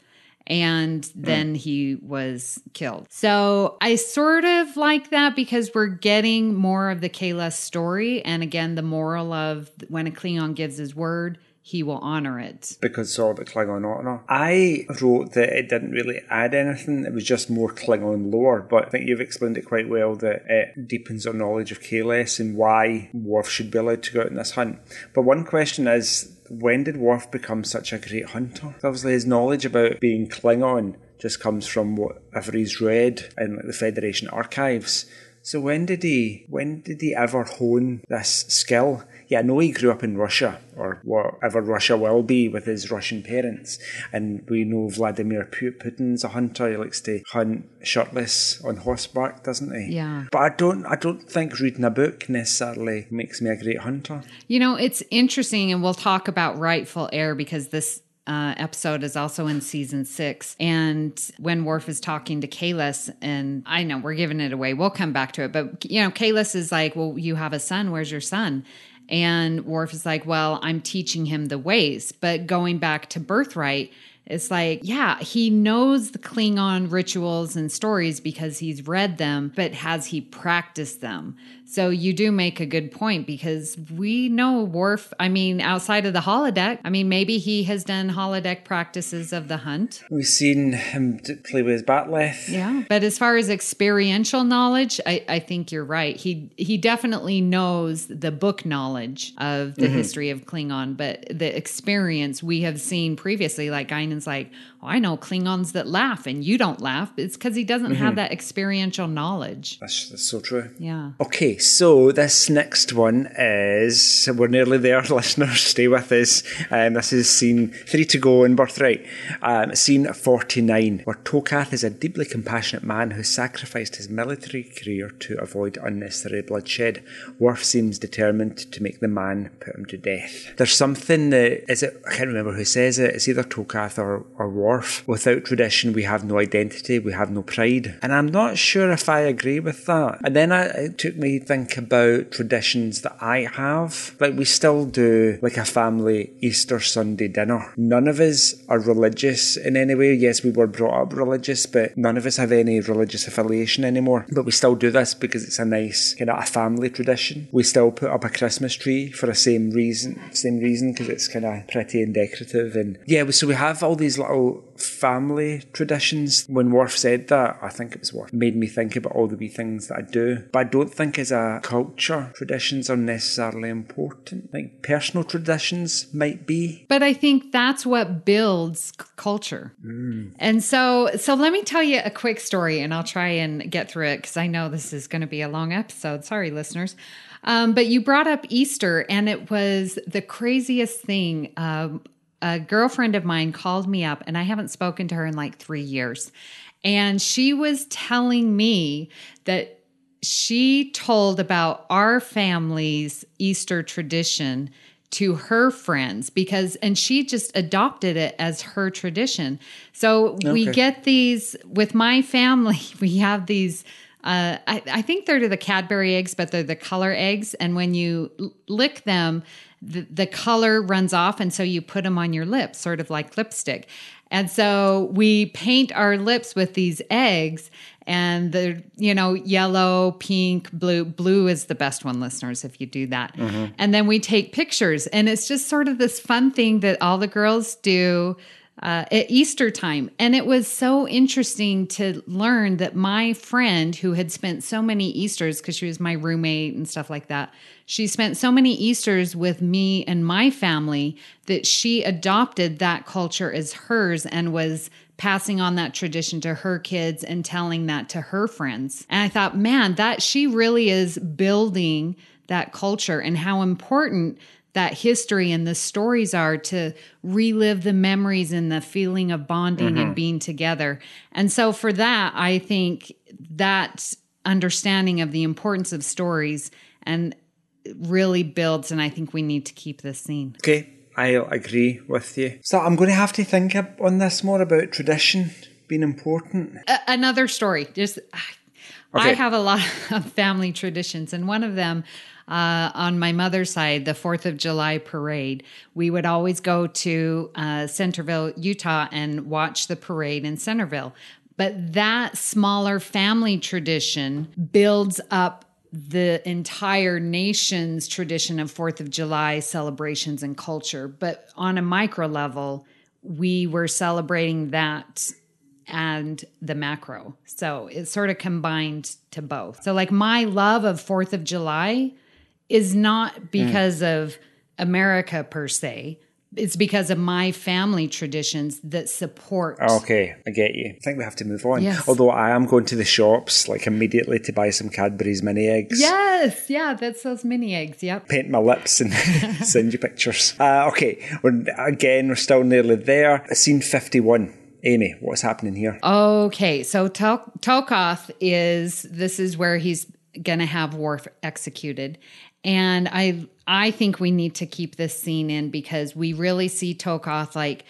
And hmm. then he was killed. So I sort of like that because we're getting more of the Kahless story. And again, the moral of when a Klingon gives his word, he will honor it. because all about Klingon honor. I wrote that it didn't really add anything, it was just more Klingon lore, but I think you've explained it quite well that it deepens our knowledge of Kahless and why Worf should be allowed to go out on this hunt. But one question is, when did Worf become such a great hunter? Obviously, his knowledge about being Klingon just comes from whatever he's read in like, the Federation archives. So when did he when did he ever hone this skill? Yeah, I know he grew up in Russia or whatever Russia will be with his Russian parents, and we know Vladimir Putin's a hunter. He likes to hunt shirtless on horseback, doesn't he? Yeah. But I don't I don't think reading a book necessarily makes me a great hunter. You know, it's interesting, and we'll talk about rightful heir because this uh, episode is also in season six. And when Worf is talking to Kahless, and I know we're giving it away, we'll come back to it. But, you know, Kahless is like, Well, you have a son. Where's your son? And Worf is like, Well, I'm teaching him the ways. But going back to Birthright, it's like, yeah, he knows the Klingon rituals and stories because he's read them, but has he practiced them? So you do make a good point because we know Worf, I mean, outside of the holodeck, I mean, maybe he has done holodeck practices of the hunt. We've seen him play with his bat'leth. Yeah. But as far as experiential knowledge, I, I think you're right. He he definitely knows the book knowledge of the mm-hmm. history of Klingon, but the experience we have seen previously, like Guinan's like, oh, I know Klingons that laugh and you don't laugh. It's because he doesn't mm-hmm. have that experiential knowledge. That's, that's so true. Yeah. Okay, so this next one is we're nearly there, [LAUGHS] listeners. Stay with us. Um, this is scene three to go in Birthright. Um, scene 49, where Tokath is a deeply compassionate man who sacrificed his military career to avoid unnecessary bloodshed. Worf seems determined to make the man put him to death. There's something that, is it, I can't remember who says it, it's either Tokath or, or Worf. Without tradition, we have no identity, we have no pride. And I'm not sure if I agree with that. And then I, it took me think about traditions that I have. Like we still do like a family Easter Sunday dinner. None of us are religious in any way. Yes, we were brought up religious, but none of us have any religious affiliation anymore. But we still do this because it's a nice kind of a family tradition. We still put up a Christmas tree for the same reason, same reason because it's kind of pretty and decorative. And yeah, so we have all these little family traditions. When Worf said that, I think it was Worf made me think about all the wee things that I do. But I don't think as a culture, traditions are necessarily important. Like personal traditions might be. But I think that's what builds c- culture. Mm. And so, so let me tell you a quick story and I'll try and get through it because I know this is going to be a long episode. Sorry, listeners. Um, but you brought up Easter, and it was the craziest thing. Um, a girlfriend of mine called me up, and I haven't spoken to her in like three years. And she was telling me that she told about our family's Easter tradition to her friends because and she just adopted it as her tradition. So okay. we get these with my family, [LAUGHS] we have these uh, I, I, think they're the Cadbury eggs, but they're the color eggs. And when you lick them, the, the color runs off. And so you put them on your lips, sort of like lipstick. And so we paint our lips with these eggs and the you know yellow pink blue blue is the best one listeners if you do that mm-hmm. and then we take pictures and it's just sort of this fun thing that all the girls do uh, at Easter time. And it was so interesting to learn that my friend, who had spent so many Easters, because she was my roommate and stuff like that, she spent so many Easters with me and my family that she adopted that culture as hers and was passing on that tradition to her kids and telling that to her friends. And I thought, man, that she really is building that culture and how important that history and the stories are to relive the memories and the feeling of bonding mm-hmm. and being together. And so for that, I think that understanding of the importance of stories and really builds and I think we need to keep this scene. Okay. I agree with you. So I'm going to have to think on this more about tradition being important. another story. Just okay. I have a lot [LAUGHS] of family traditions, and one of them. Uh, on my mother's side, the Fourth of July parade, we would always go to uh, Centerville, Utah, and watch the parade in Centerville. But that smaller family tradition builds up the entire nation's tradition of Fourth of July celebrations and culture. But on a micro level, we were celebrating that and the macro. So it sort of combined to both. So, like, my love of Fourth of July is not because mm. of America per se, it's because of my family traditions that support. Okay, I get you. I think we have to move on. Yes. Although I am going to the shops like immediately to buy some Cadbury's mini eggs. Yes, yeah, that's those mini eggs. Yep. Paint my lips and [LAUGHS] send you pictures. Uh, okay, we're, again, we're still nearly there. Scene 51. Amy, what's happening here? Okay, so Tok- Tokath is this is where he's gonna have Worf executed, and I I think we need to keep this scene in because we really see Tokath like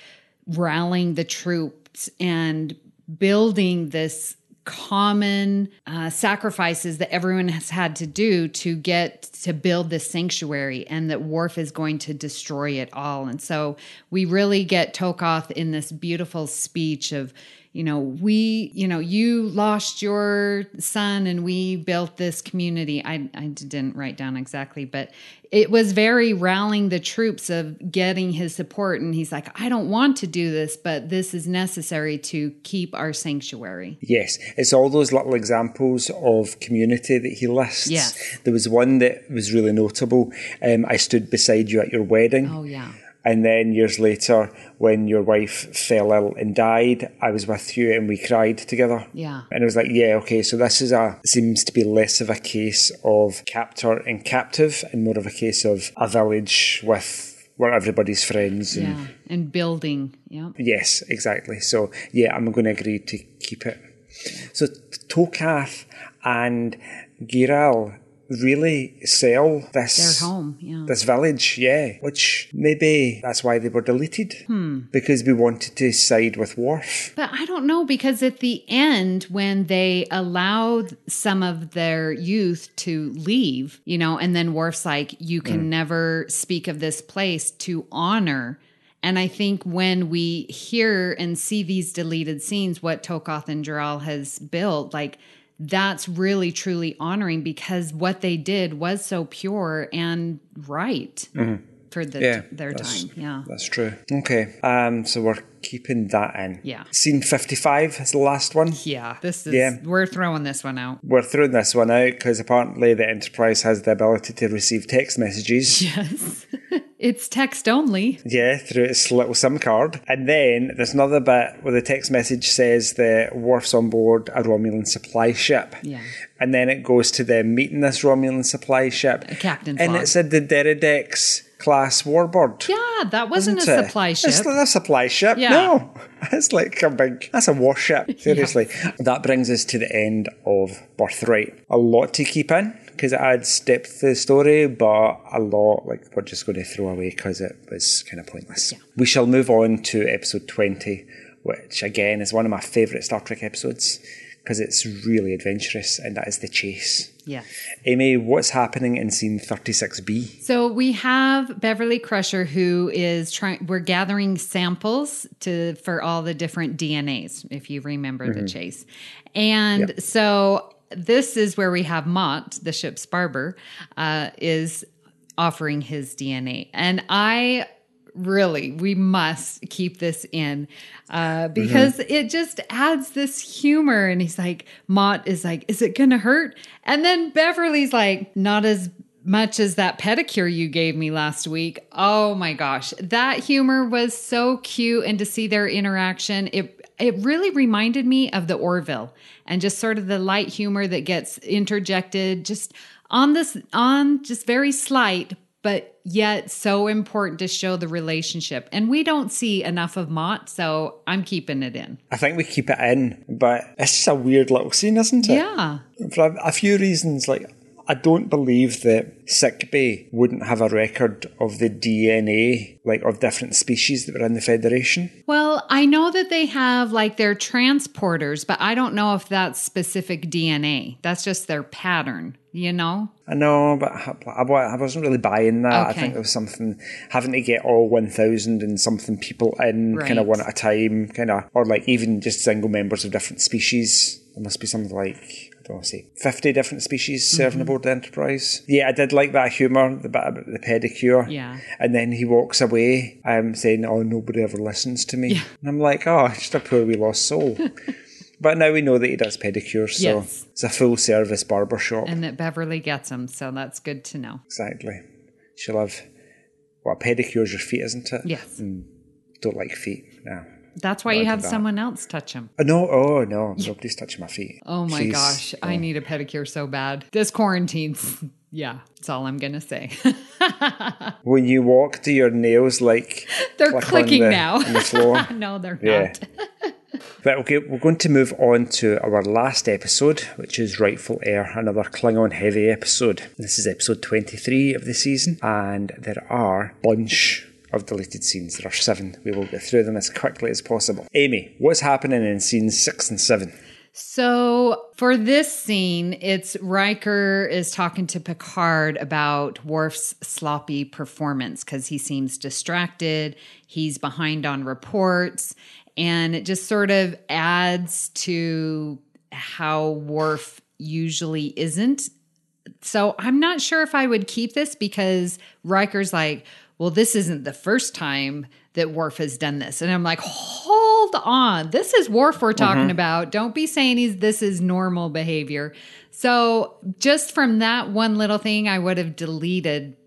rallying the troops and building this common uh, sacrifices that everyone has had to do to get to build this sanctuary and that Worf is going to destroy it all. And so we really get Tokath in this beautiful speech of, you know, we, you know, you lost your son and we built this community. I, I didn't write down exactly, but it was very rallying the troops of getting his support. And he's like, I don't want to do this, but this is necessary to keep our sanctuary. Yes, it's all those little examples of community that he lists. Yes. There was one that was really notable. Um, I stood beside you at your wedding. Oh, yeah. And then years later, when your wife fell ill and died, I was with you and we cried together. Yeah. And it was like, yeah, okay, so this is a seems to be less of a case of captor and captive and more of a case of a village with where everybody's friends and Yeah. And building. Yeah. Yes, exactly. So yeah, I'm going to agree to keep it. So Tokath and Gi'ral really sell this Their home. Yeah. this village, yeah. Which maybe that's why they were deleted. Hmm. Because we wanted to side with Worf. But I don't know because at the end, when they allowed some of their youth to leave, you know, and then Worf's like, you can never speak of this place to honor. And I think when we hear and see these deleted scenes, what Tokath and Gi'ral has built, like that's really truly honoring because what they did was so pure and right mm-hmm. For the, Yeah, their time. Yeah. That's true. Okay. Um so we're keeping that in. Yeah. Scene fifty five is the last one. Yeah. This is, Yeah. we're throwing this one out. We're throwing this one out because apparently the Enterprise has the ability to receive text messages. [LAUGHS] Yes. it's text only. Yeah, through its little SIM card. And then there's another bit where the text message says the Worf's on board a Romulan supply ship. Yeah. And then it goes to them meeting this Romulan supply ship. A captain's And log. it's a D'deridex class warbird. Yeah, that wasn't a it? supply ship. It's not a supply ship. Yeah. No. [LAUGHS] It's like a big, that's a warship. [LAUGHS] Seriously. That brings us to the end of Birthright. A lot to keep in because it adds depth to the story, but a lot like we're just going to throw away because it was kind of pointless. We shall move on to episode 20, which again is one of my favourite Star Trek episodes because it's really adventurous and that is The Chase. yeah. Amy, what's happening in scene 36B? So we have Beverly Crusher who is trying we're gathering samples to for all the different DNAs if you remember the chase. And so this is where we have Mott, the ship's barber, uh, is offering his DNA. And I really we must keep this in uh, because it just adds this humor and he's like mott is like is it gonna hurt? And then beverly's like not as much as that pedicure you gave me last week. Oh my gosh that humor was so cute and to see their interaction it it really reminded me of the orville and just sort of the light humor that gets interjected just on this on just very slight but yet so important to show the relationship. And we don't see enough of Mott, so I'm keeping it in. I think we keep it in, but it's just a weird little scene, isn't it? Yeah. For a, a few reasons, like I don't believe that Sickbay wouldn't have a record of the DNA, like of different species that were in the Federation. Well, I know that they have like their transporters, but I don't know if that's specific DNA. That's just their pattern, you know? I know, but I, I wasn't really buying that. I think there was something having to get all 1,000 and something people in kind of one at a time, kind of, or like even just single members of different species. There must be something like, I don't know, say 50 different species serving Mm-hmm. aboard the Enterprise. Yeah, I did like that humour, the bit about the pedicure. Yeah. And then he walks away um, saying, oh, nobody ever listens to me. Yeah. And I'm like, oh, just a poor wee lost soul. [LAUGHS] but now we know that he does pedicures, so Yes. it's a full service barber shop. And that Beverly gets them, so that's good to know. Exactly. She'll have Well, a pedicure's your feet, isn't it? Yes. Hmm. Don't like feet. No. That's why you have someone else touch them. Oh, uh, no, oh no, nobody's [LAUGHS] touching my feet. Oh my gosh. I oh. need a pedicure so bad. This quarantine's, [LAUGHS] yeah, that's all I'm going to say. [LAUGHS] When you walk, do your nails like They're click clicking the- now. on the floor? no, they're Yeah. not. But okay, we're going to move on to our last episode, which is Rightful Heir, another Klingon heavy episode. This is episode 23 of the season, and there are a bunch of deleted scenes. There are seven. We will get through them as quickly as possible. Amy, what's happening in scenes six and seven? So for this scene, it's Riker is talking to Picard about Worf's sloppy performance because he seems distracted. He's behind on reports, and it just sort of adds to how Worf usually isn't. So I'm not sure if I would keep this because Riker's like, well, this isn't the first time that Worf has done this. And I'm like, hold on. This is Worf we're talking mm-hmm. about. Don't be saying he's this is normal behavior. So just from that one little thing, I would have deleted.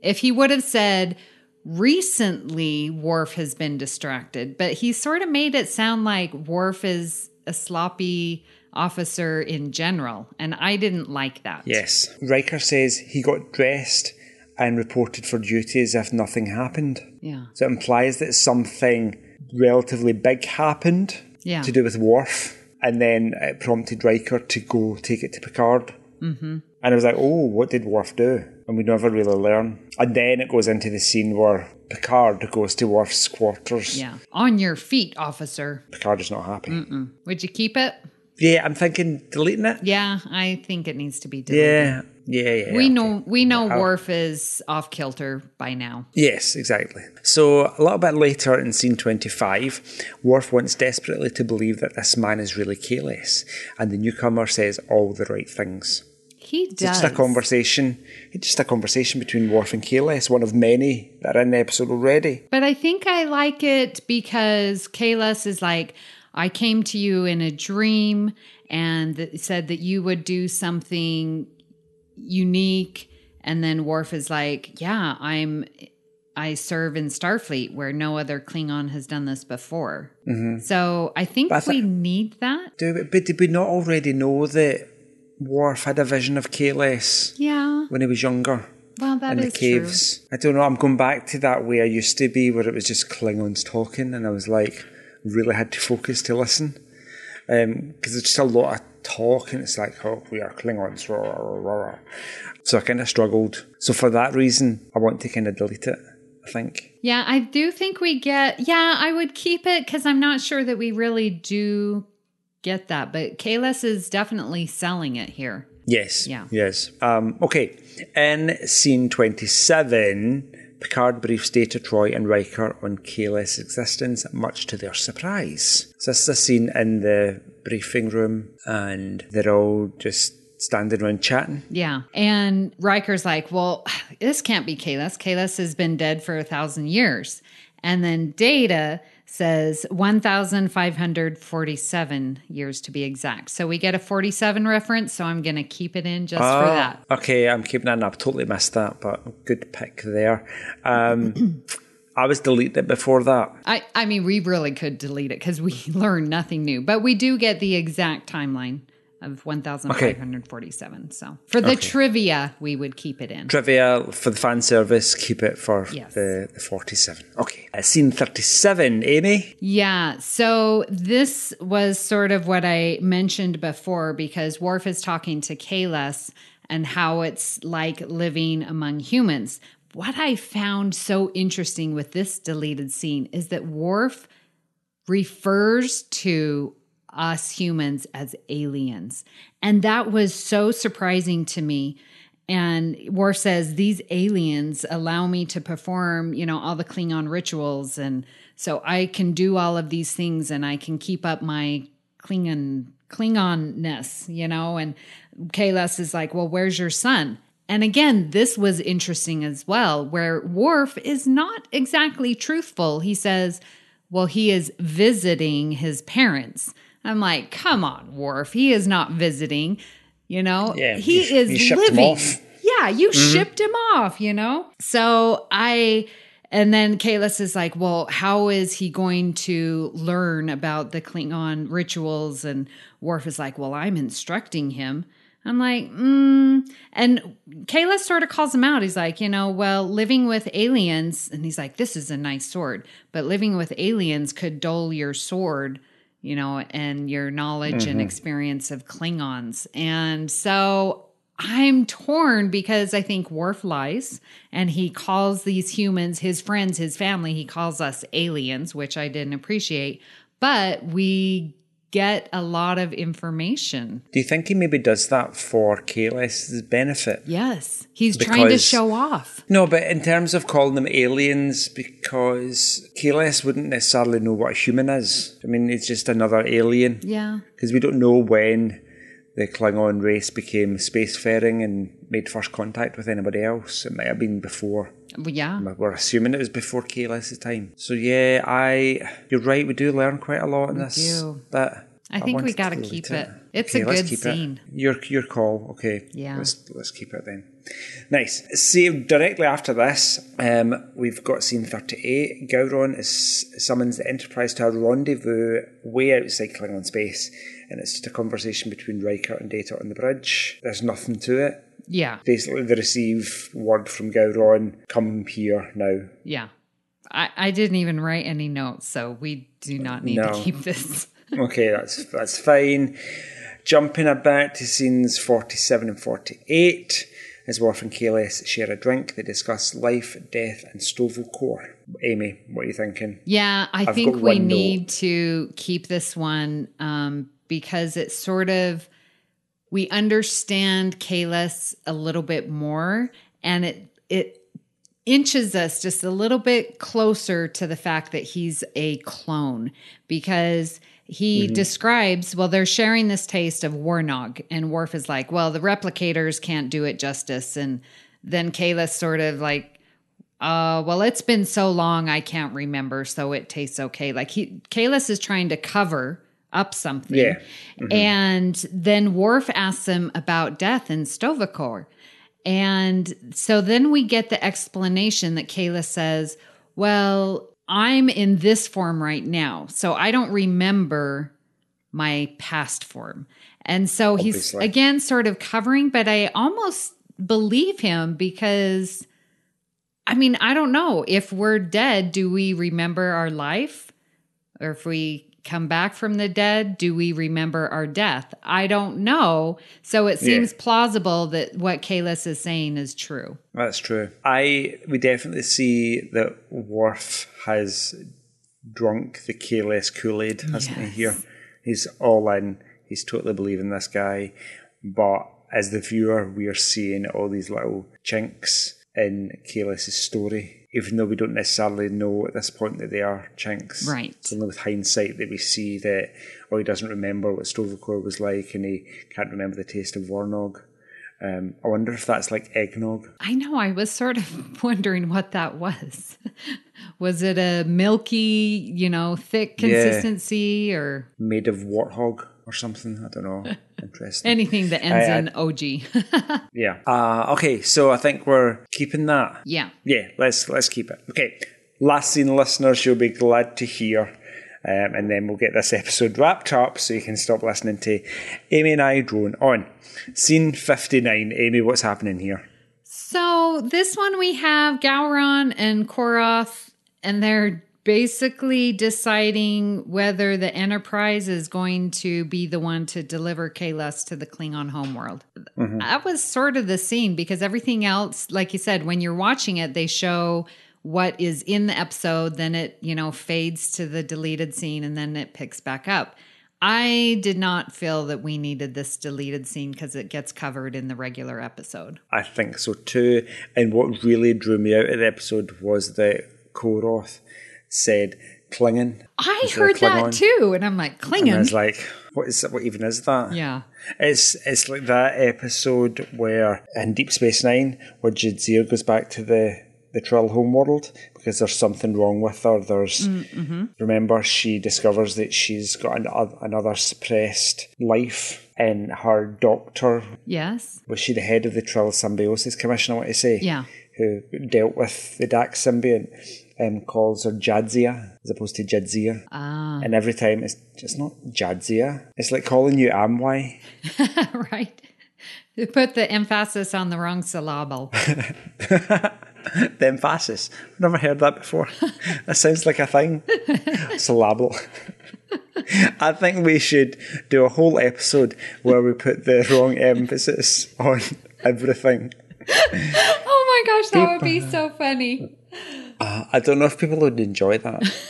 If he would have said, recently Worf has been distracted, but he sort of made it sound like Worf is a sloppy officer in general. And I didn't like that. Yes. Riker says he got dressed and reported for duty as if nothing happened. Yeah. So it implies that something relatively big happened Yeah. to do with Worf, and then it prompted Riker to go take it to Picard. Mm-hmm. And I was like, oh, what did Worf do? And we never really learn. And then it goes into the scene where Picard goes to Worf's quarters. Yeah. On your feet, officer. Picard is not happy. Would you keep it? Yeah, I'm thinking deleting it. Yeah, I think it needs to be deleted. Yeah, yeah, yeah. We okay. know we know I'll- Worf is off kilter by now. Yes, exactly. So a little bit later in scene 25, Worf wants desperately to believe that this man is really Kahless, and the newcomer says all the right things. He It's just a conversation. It's just a conversation between Worf and Kahless, one of many that are in the episode already. But I think I like it because Kahless is like, I came to you in a dream and th- said that you would do something unique. And then Worf is like, Yeah, I'm. I serve in Starfleet where no other Klingon has done this before. Mm-hmm. So I think I we need that. Do we, but did we not already know that Worf had a vision of Kahless Yeah. when he was younger? Well, that in is the caves. I don't know. I'm going back to that way I used to be, where it was just Klingons talking, and I was like, really had to focus to listen, um, because there's just a lot of talk, and it's like, oh, we are Klingons, rah, rah, rah. so I kind of struggled. So for that reason, I want to kind of delete it. I think. Yeah, I do think we get. Yeah, I would keep it because I'm not sure that we really do get that. But Kahless is definitely selling it here. Yes. Yeah. Yes. Um, okay. In scene 27, Picard briefs Data, Troi, and Riker on Kahless' existence, much to their surprise. So this is a scene in the briefing room, and they're all just standing around chatting. Yeah. And Riker's like, well, [SIGHS] this can't be Kahless. Kahless has been dead for a thousand years. And then Data says 1,547 years to be exact. So we get a 47 reference. So I'm going to keep it in just for Oh, that. Okay, I'm keeping that in. I've totally missed that, but good pick there. Um, [CLEARS THROAT] I was deleted before that. I, I mean, we really could delete it because we [LAUGHS] learn nothing new, but we do get the exact timeline of 1,547. So for the trivia, we would keep it in. Trivia for the fan service, keep it for Yes. the, the 47. Okay. Uh, scene 37, Amy. Yeah. So this was sort of what I mentioned before because Worf is talking to Kahless and how it's like living among humans. What I found so interesting with this deleted scene is that Worf refers to us humans as aliens. And that was so surprising to me. And Worf says, These aliens allow me to perform, you know, all the Klingon rituals. And so I can do all of these things and I can keep up my Klingon Klingonness, you know? And Kahless is like, Well, where's your son? And again, this was interesting as well, where Worf is not exactly truthful. He says, well, he is visiting his parents. I'm like, come on, Worf. He is not visiting. You know, Yeah, he you- is you living. Yeah, you shipped him off, you know? So I, and then Kahless is like, well, how is he going to learn about the Klingon rituals? And Worf is like, well, I'm instructing him. I'm like, mm. And Kahless sort of calls him out. He's like, you know, well, living with aliens, and he's like, this is a nice sword, but living with aliens could dull your sword, you know, and your knowledge and mm-hmm. experience of Klingons. And so I'm torn because I think Worf lies and he calls these humans, his friends, his family, he calls us aliens, which I didn't appreciate. But we get a lot of information. Do you think he maybe does that for Kahless' benefit? Yes. He's trying to show off. No, but in terms of calling them aliens, because Kahless wouldn't necessarily know what a human is. I mean, it's just another alien. Yeah. Because we don't know when the Klingon race became spacefaring and made first contact with anybody else. It might have been before. Well, yeah. We're assuming it was before Kahless' time. So yeah, I you're right, we do learn quite a lot in this. do. But I think we gotta keep it. It's Okay, a good keep it. scene. Your your call. Okay. Yeah. Let's let's keep it then. Nice. See directly after this, um, we've got scene thirty-eight. Gowron is summons the Enterprise to a rendezvous way outside Klingon space, and it's just a conversation between Riker and Data on the bridge. There's nothing to it. Yeah. Basically, they receive word from Gowron, "Come here now." Yeah. I, I didn't even write any notes, so we do not need No. to keep this. [LAUGHS] Okay, that's that's fine. Jumping a bit to scenes 47 and 48, as Worf and Kahless share a drink, they discuss life, death, and Sto-vo-kor. Amy, what are you thinking? Yeah, I I've think we one note. need to keep this one um, because it's sort of we understand Kahless a little bit more, and it it inches us just a little bit closer to the fact that he's a clone because he Mm-hmm. describes well they're sharing this taste of warnog and Worf is like well the replicators can't do it justice and then Kahless sort of like uh, well, it's been so long, I can't remember, so it tastes okay. Like he, Kahless is trying to cover up something. Yeah. Mm-hmm. And then Worf asks him about death in Sto-vo-kor. And so then we get the explanation that Kahless says, Well, I'm in this form right now, so I don't remember my past form. And so he's again sort of covering, but I almost believe him because I mean, I don't know. If we're dead, do we remember our life? Or if we come back from the dead, do we remember our death? I don't know. So it seems Yeah. plausible that what Kahless is saying is true. That's true. I we definitely see that Worf has drunk the Kahless Kool-Aid, hasn't he? Here, he's all in. He's totally believing this guy, but as the viewer, we are seeing all these little chinks in Kahless' story, even though we don't necessarily know at this point that they are chinks. Right. It's only with hindsight that we see that, oh, he doesn't remember what Sto-vo-kor was like, and he can't remember the taste of Warnog. Um, I wonder if that's like eggnog. I know. I was sort of [LAUGHS] wondering what that was. [LAUGHS] was it a milky, you know, thick Yeah. consistency or made of warthog or something. I don't know. [LAUGHS] Interesting. anything that ends I- I- in OG? [LAUGHS] yeah. Uh, okay, so I think we're keeping that. yeah. Yeah, let's let's keep it. Okay. Last scene listeners, you'll be glad to hear. Um, and then we'll get this episode wrapped up so you can stop listening to Amy and I drone on. Scene 59. Amy, what's happening here? So this one we have Gowron and Koroth, and they're basically deciding whether the Enterprise is going to be the one to deliver Kahless to the Klingon homeworld. Mm-hmm. That was sort of the scene because everything else, like you said, when you're watching it, they show what is in the episode, then it, you know, fades to the deleted scene and then it picks back up. I did not feel that we needed this deleted scene because it gets covered in the regular episode. I think so too. And what really drew me out of the episode was that Koroth said Klingon. I heard that too, and I'm like, And I was like, what is what even is that? Yeah. It's it's like that episode where in Deep Space Nine where Jadzia goes back to the the Trill homeworld because there's something wrong with her. There's mm, mm-hmm. remember she discovers that she's got an, another suppressed life, in her doctor Yes. was she the head of the Trill Symbiosis Commission? I want to say, Yeah. who dealt with the Dax symbiont. Um, calls her Jadzia as opposed to Jadzia. Ah. And every time it's just not Jadzia. It's like calling you Amway. [LAUGHS] right. You put the emphasis on the wrong syllable. [LAUGHS] The emphasis. Never heard that before. [LAUGHS] that sounds like a thing. Syllable. I think we should do a whole episode where we put the wrong emphasis on everything. oh my gosh, that would be so funny. I don't know if people would enjoy that. [LAUGHS]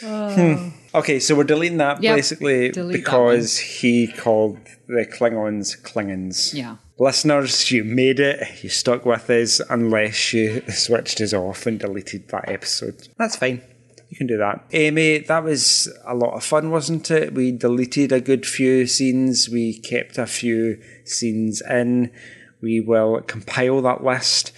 Hmm. Okay, so we're deleting that Yep, basically delete that because he called the Klingons Klingons. Yeah. Listeners, you made it. You stuck with us unless you [LAUGHS] switched us off and deleted that episode. That's fine. You can do that. Amy, that was a lot of fun, wasn't it? We deleted a good few scenes. We kept a few scenes in. We will compile that list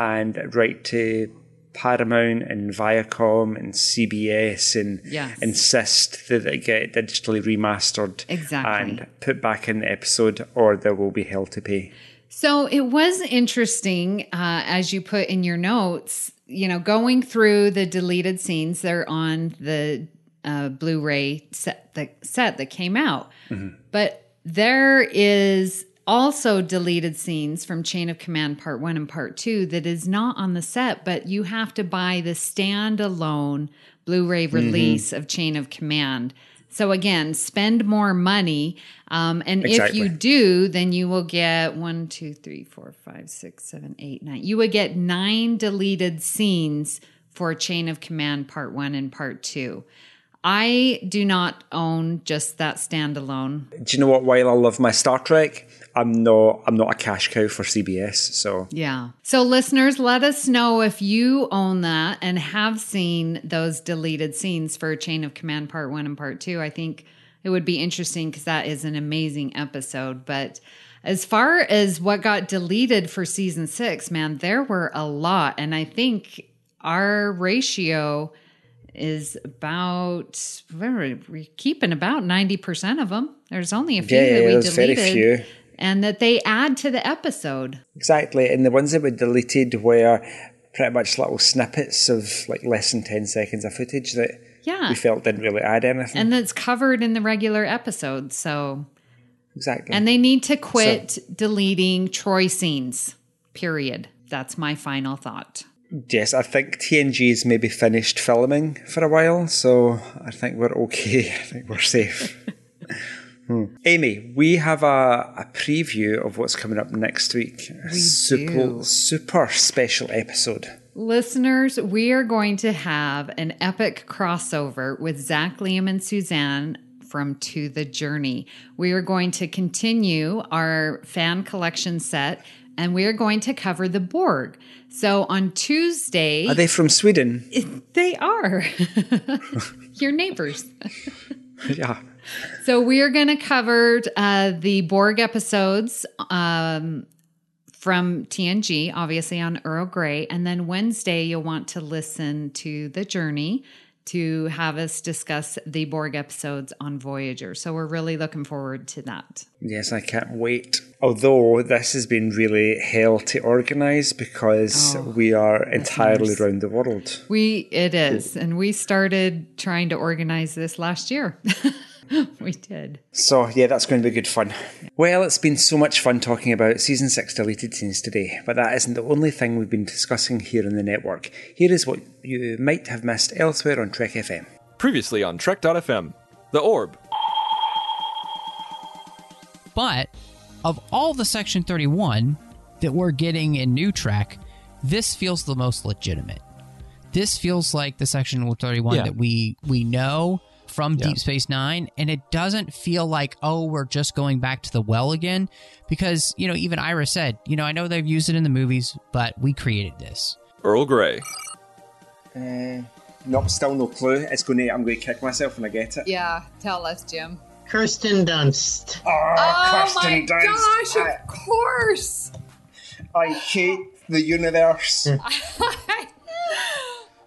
and write to Paramount and Viacom and CBS and Yes. insist that it get digitally remastered Exactly. and put back in the episode, or there will be hell to pay. So it was interesting, uh, as you put in your notes, you know, going through the deleted scenes. They're on the uh, Blu-ray set that set that came out, but there is also deleted scenes from Chain of Command Part One and Part Two that is not on the set, but you have to buy the standalone Blu-ray release of Chain of Command. So again, spend more money, um, and if you do, then you will get one, two, three, four, five, six, seven, eight, nine. You would get nine deleted scenes for Chain of Command Part One and Part Two. I do not own just that standalone. Do you know what? While I love my Star Trek, I'm not. I'm not a cash cow for CBS. So Yeah. So, listeners, let us know if you own that and have seen those deleted scenes for Chain of Command Part One and Part Two. I think it would be interesting because that is an amazing episode. But as far as what got deleted for season six, man, there were a lot. And I think our ratio is about we're we're keeping about 90% of them there's only a few Yeah, that we there's very deleted few. and that they add to the episode exactly, and the ones that were deleted were pretty much little snippets of like less than ten seconds of footage that Yeah. we felt didn't really add anything. and that's covered in the regular episode. So, exactly. and they need to quit deleting Troi scenes. Period. That's my final thought. Yes, I think TNG's maybe finished filming for a while, so I think we're okay. [LAUGHS] I think we're safe. [LAUGHS] Hmm. Amy, we have a, a preview of what's coming up next week. A super, do. super special episode. Listeners, we are going to have an epic crossover with Zach, Liam, and Suzanne from To the Journey. We are going to continue our fan collection set and we are going to cover the Borg. So on Tuesday, Are they from Sweden? they are [LAUGHS] your neighbors. [LAUGHS] yeah. So we are going to cover uh, the Borg episodes um, from TNG, obviously on Earl Grey, and then Wednesday you'll want to listen to the Journey to have us discuss the Borg episodes on Voyager. So we're really looking forward to that. Yes, I can't wait. Although this has been really hell to organise because oh, we are entirely listeners. around the world. We it is, and we started trying to organize this last year. [LAUGHS] [LAUGHS] we did. So, yeah, that's going to be good fun. Well, it's been so much fun talking about season 6 deleted scenes today, but that isn't the only thing we've been discussing here in the network. Here is what you might have missed elsewhere on Trek FM. Previously on Trek.fm, The Orb. But of all the Section 31 that we're getting in New Trek, this feels the most legitimate. This feels like the Section 31 Yeah. that we we know from Yeah. Deep Space Nine, and it doesn't feel like oh we're just going back to the well again, because you know even Ira said you know I know they've used it in the movies, but we created this. Earl Grey. Uh, nope, still no clue. It's going to, I'm going to kick myself when I get it. Yeah, tell us, Jim. Kirsten Dunst. Oh, Oh Kirsten my Dunst. gosh, of course. I, I hate the universe. [LAUGHS]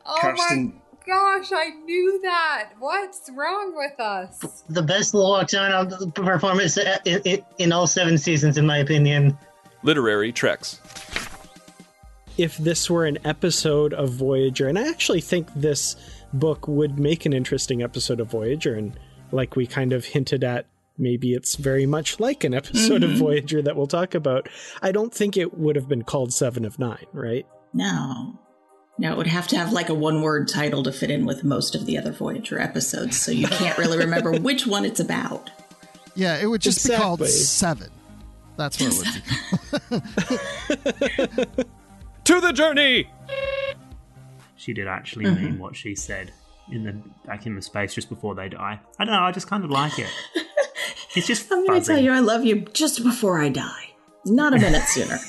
Oh Kirsten. My gosh, I knew that. What's wrong with us? The best Lockdown performance in, in, in all seven seasons, in my opinion. Literary Treks. if this were an episode of Voyager, and I actually think this book would make an interesting episode of Voyager, and like we kind of hinted at, maybe it's very much like an episode of mm-hmm. Voyager that we'll talk about. I don't think it would have been called Seven of Nine, right? No. No, it would have to have like a one word title to fit in with most of the other Voyager episodes, so you can't really remember [LAUGHS] which one it's about. Yeah, it would just be called Seven. That's what it would be called. [LAUGHS] To the journey! She did actually Mm-hmm. mean what she said in the back in the space just before they die. I don't know. I just kind of like it. [LAUGHS] It's just I'm going to fuzzy. tell you I love you just before I die. Not a minute sooner.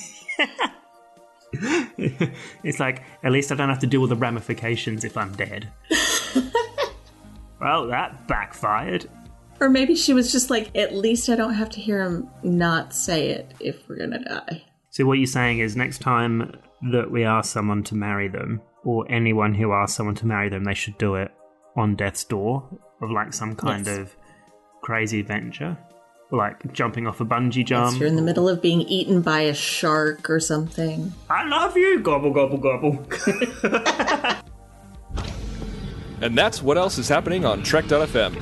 [LAUGHS] it's like at least I don't have to deal with the ramifications if I'm dead. [LAUGHS] well, that backfired. or maybe she was just like, at least I don't have to hear him not say it if we're going to die. So what you're saying is next time that we ask someone to marry them, or anyone who asks someone to marry them, they should do it on death's door of like some kind Yes. of crazy adventure, like jumping off a bungee If jump. you're in the middle of being eaten by a shark or something. I love you, gobble gobble gobble. [LAUGHS] And that's what else is happening on Trek.fm.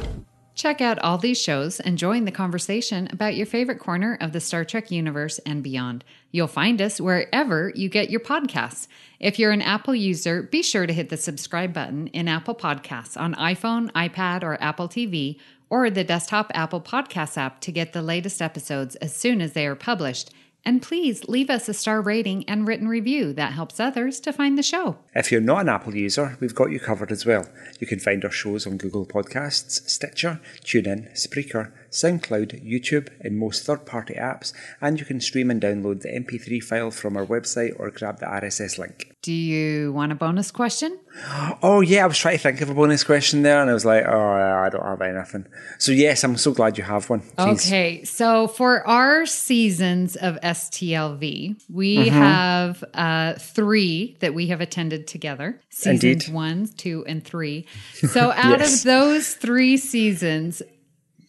Check out all these shows and join the conversation about your favorite corner of the Star Trek universe and beyond. You'll find us wherever you get your podcasts. If you're an Apple user, be sure to hit the subscribe button in Apple Podcasts on iPhone, iPad, or Apple TV, or the desktop Apple Podcasts app to get the latest episodes as soon as they are published. And please leave us a star rating and written review that helps others to find the show. If you're not an Apple user, we've got you covered as well. You can find our shows on Google Podcasts, Stitcher, TuneIn, Spreaker, SoundCloud, YouTube, and most third party apps, and you can stream and download the MP3 file from our website or grab the RSS link. Do you want a bonus question? Oh, yeah, I was trying to think of a bonus question there, and I was like, oh, I don't have anything. So, yes, I'm so glad you have one. Okay, so for our seasons of STLV, we Mhm. have uh, three that we have attended together seasons Indeed. one, two, and three. [LAUGHS] So out Yes. of those three seasons,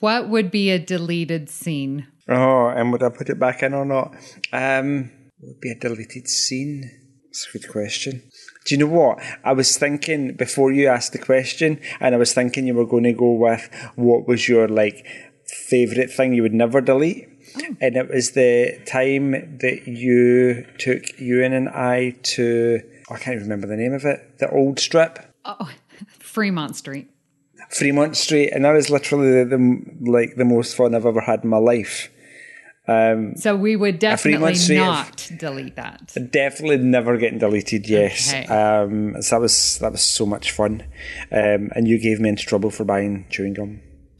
what would be a deleted scene? Oh, and would I put it back in or not? Um, would be a deleted scene. That's a good question. Do you know what? I was thinking before you asked the question, and I was thinking you were going to go with what was your like favorite thing you would never delete. And it was the time that you took Ewan and I to I can't even remember the name of it. The old strip. Oh, [LAUGHS] Fremont Street. Fremont Street, and that was literally the, the like the most fun I've ever had in my life. Um, So we would definitely of- not delete that. Definitely never getting deleted. Yes, Okay. um, so that was that was so much fun, um, and you gave me into trouble for buying chewing gum, [LAUGHS]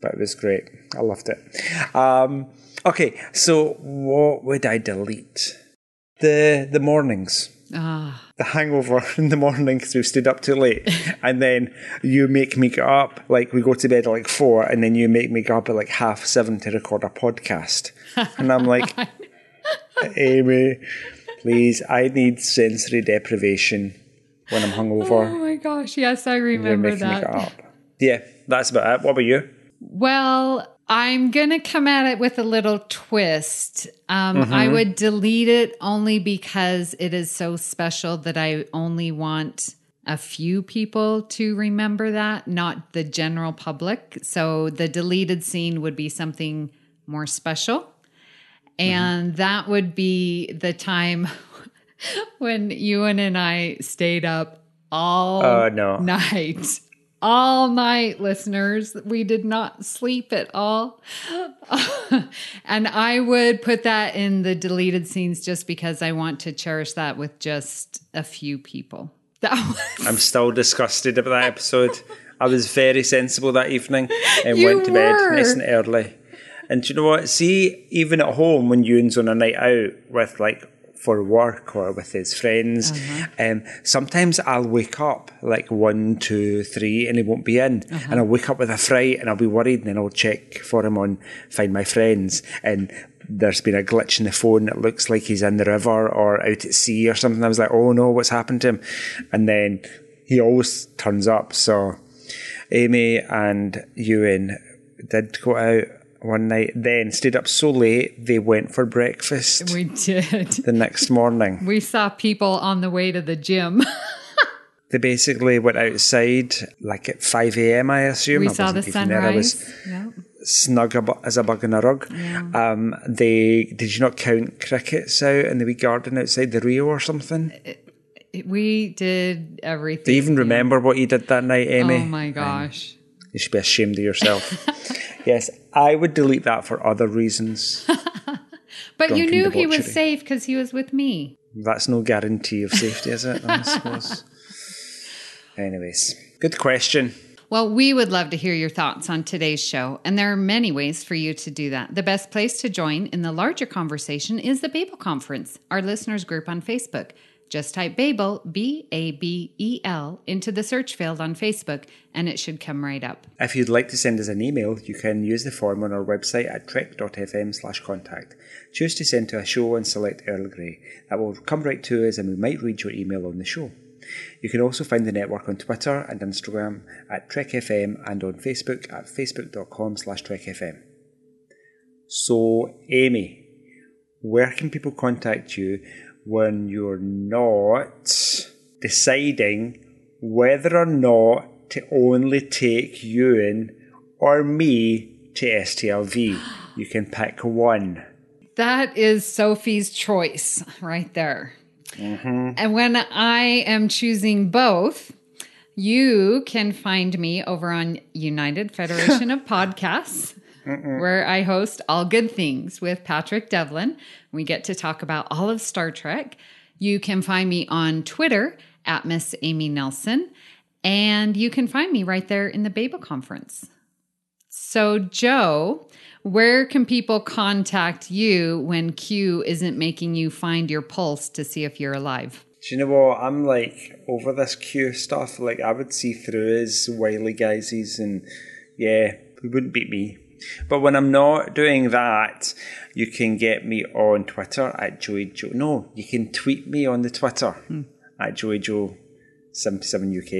but it was great. I loved it. Um, okay, so what would I delete? The the mornings. Ah, The hangover [LAUGHS] in the morning because we've stayed up too late, [LAUGHS] and then you make me get up like we go to bed at like four, and then you make me get up at like half seven to record a podcast, and I'm like, [LAUGHS] Amy, please, I need sensory deprivation when I'm hungover. oh my gosh, yes, I remember that. get up. Yeah, that's about it. What about you? Well, I'm going to come at it with a little twist. Um, Mhm. I would delete it only because it is so special that I only want a few people to remember that, not the general public. So the deleted scene would be something more special. And that would be the time [LAUGHS] when Ewan and I stayed up all Oh, no. night. All night, listeners. We did not sleep at all. [LAUGHS] and I would put that in the deleted scenes just because I want to cherish that with just a few people. That was I'm still disgusted about that episode. I was very sensible that evening and You went to bed were. nice and early. And do you know what? See, even at home when Ewan's on a night out with like for work or with his friends. Um, sometimes I'll wake up like one, two, three, and he won't be in. And I'll wake up with a fright and I'll be worried, and then I'll check for him on Find My Friends. And there's been a glitch in the phone. It looks like he's in the river or out at sea or something. I was like, oh no, what's happened to him? And then he always turns up. So Amy and Ewan did go out one night, then stayed up so late they went for breakfast We did. the next morning. We saw people on the way to the gym. [LAUGHS] They basically went outside like at 5 a.m., I assume. we I saw the wasn't there. Sunrise. Snug as a bug in a rug. Um, they Did you not count crickets out in the wee garden outside the Rio or something? We did everything. Do you even remember what you did that night, Amy? Oh my gosh. You should be ashamed of yourself. [LAUGHS] yes, I would delete that for other reasons. [LAUGHS] But you Drunken knew he was safe because he was with me. That's no guarantee of safety, is it? I suppose. [LAUGHS] Anyways, good question. Well, we would love to hear your thoughts on today's show, and there are many ways for you to do that. The best place to join in the larger conversation is the Babel Conference, our listeners group on Facebook. Just type Babel, B A B E L, into the search field on Facebook, and it should come right up. If you'd like to send us an email, you can use the form on our website at trek.fm slash contact. Choose to send to a show and select Earl Grey. That will come right to us and we might read your email on the show. You can also find the network on Twitter and Instagram at TrekFM and on Facebook at facebook.com slash TrekFM. So, Amy, where can people contact you when you're not deciding whether or not to only take in or me to STLV? You can pick one. That is Sophie's choice right there. Mm-hmm. And when I am choosing both, you can find me over on United Federation of [LAUGHS] Podcasts, where I host All Good Things with Patrick Devlin. We get to talk about all of Star Trek. You can find me on Twitter at Miss Amy Nelson, and you can find me right there in the Babel Conference. So, Joe, where can people contact you when Q isn't making you find your pulse to see if you're alive? Do you know what? I'm like over this Q stuff. Like I would see through his wily guises, and yeah, he wouldn't beat me. But when I'm not doing that, you can get me on Twitter at Joey Joe. No, you can tweet me on the Twitter hmm. at Joey Joe. 77 UK.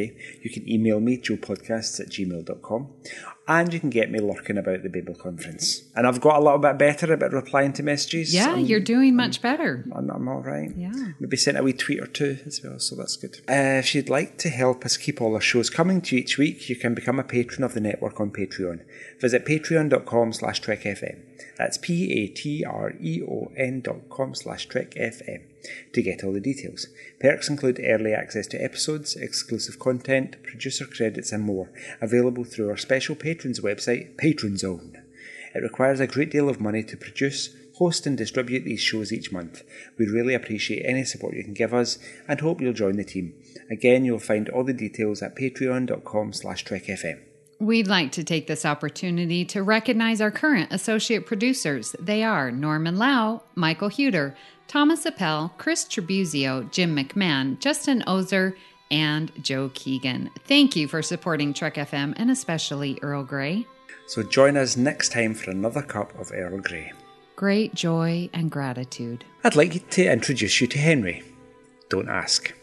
You can email me, joepodcasts at gmail.com. And you can get me lurking about the Babel conference. And I've got a little bit better about replying to messages. Yeah, I'm- you're doing much better. I'm, I'm all right. Yeah. Maybe sent a wee tweet or two as well, so that's good. Uh, if you'd like to help us keep all our shows coming to you each week, you can become a patron of the network on Patreon. Visit patreon.com slash trekfm. That's P-A-T-R-E-O-N dot com slash trekfm to get all the details. Perks include early access to episodes, exclusive content, producer credits and more, available through our special patrons website, Patron Zone. It requires a great deal of money to produce, host, and distribute these shows each month. We really appreciate any support you can give us and hope you'll join the team. Again, you'll find all the details at patreon.com slash trekfm. We'd like to take this opportunity to recognize our current associate producers. They are Norman Lao, Michael Huet, Thomas Appel, Chris Trebuzio, Jim McMahon, Justin Ozer, and Joe Keegan. Thank you for supporting Trek FM and especially Earl Grey. So join us next time for another cup of Earl Grey. Great joy and gratitude. I'd like to introduce you to Henry. Don't ask.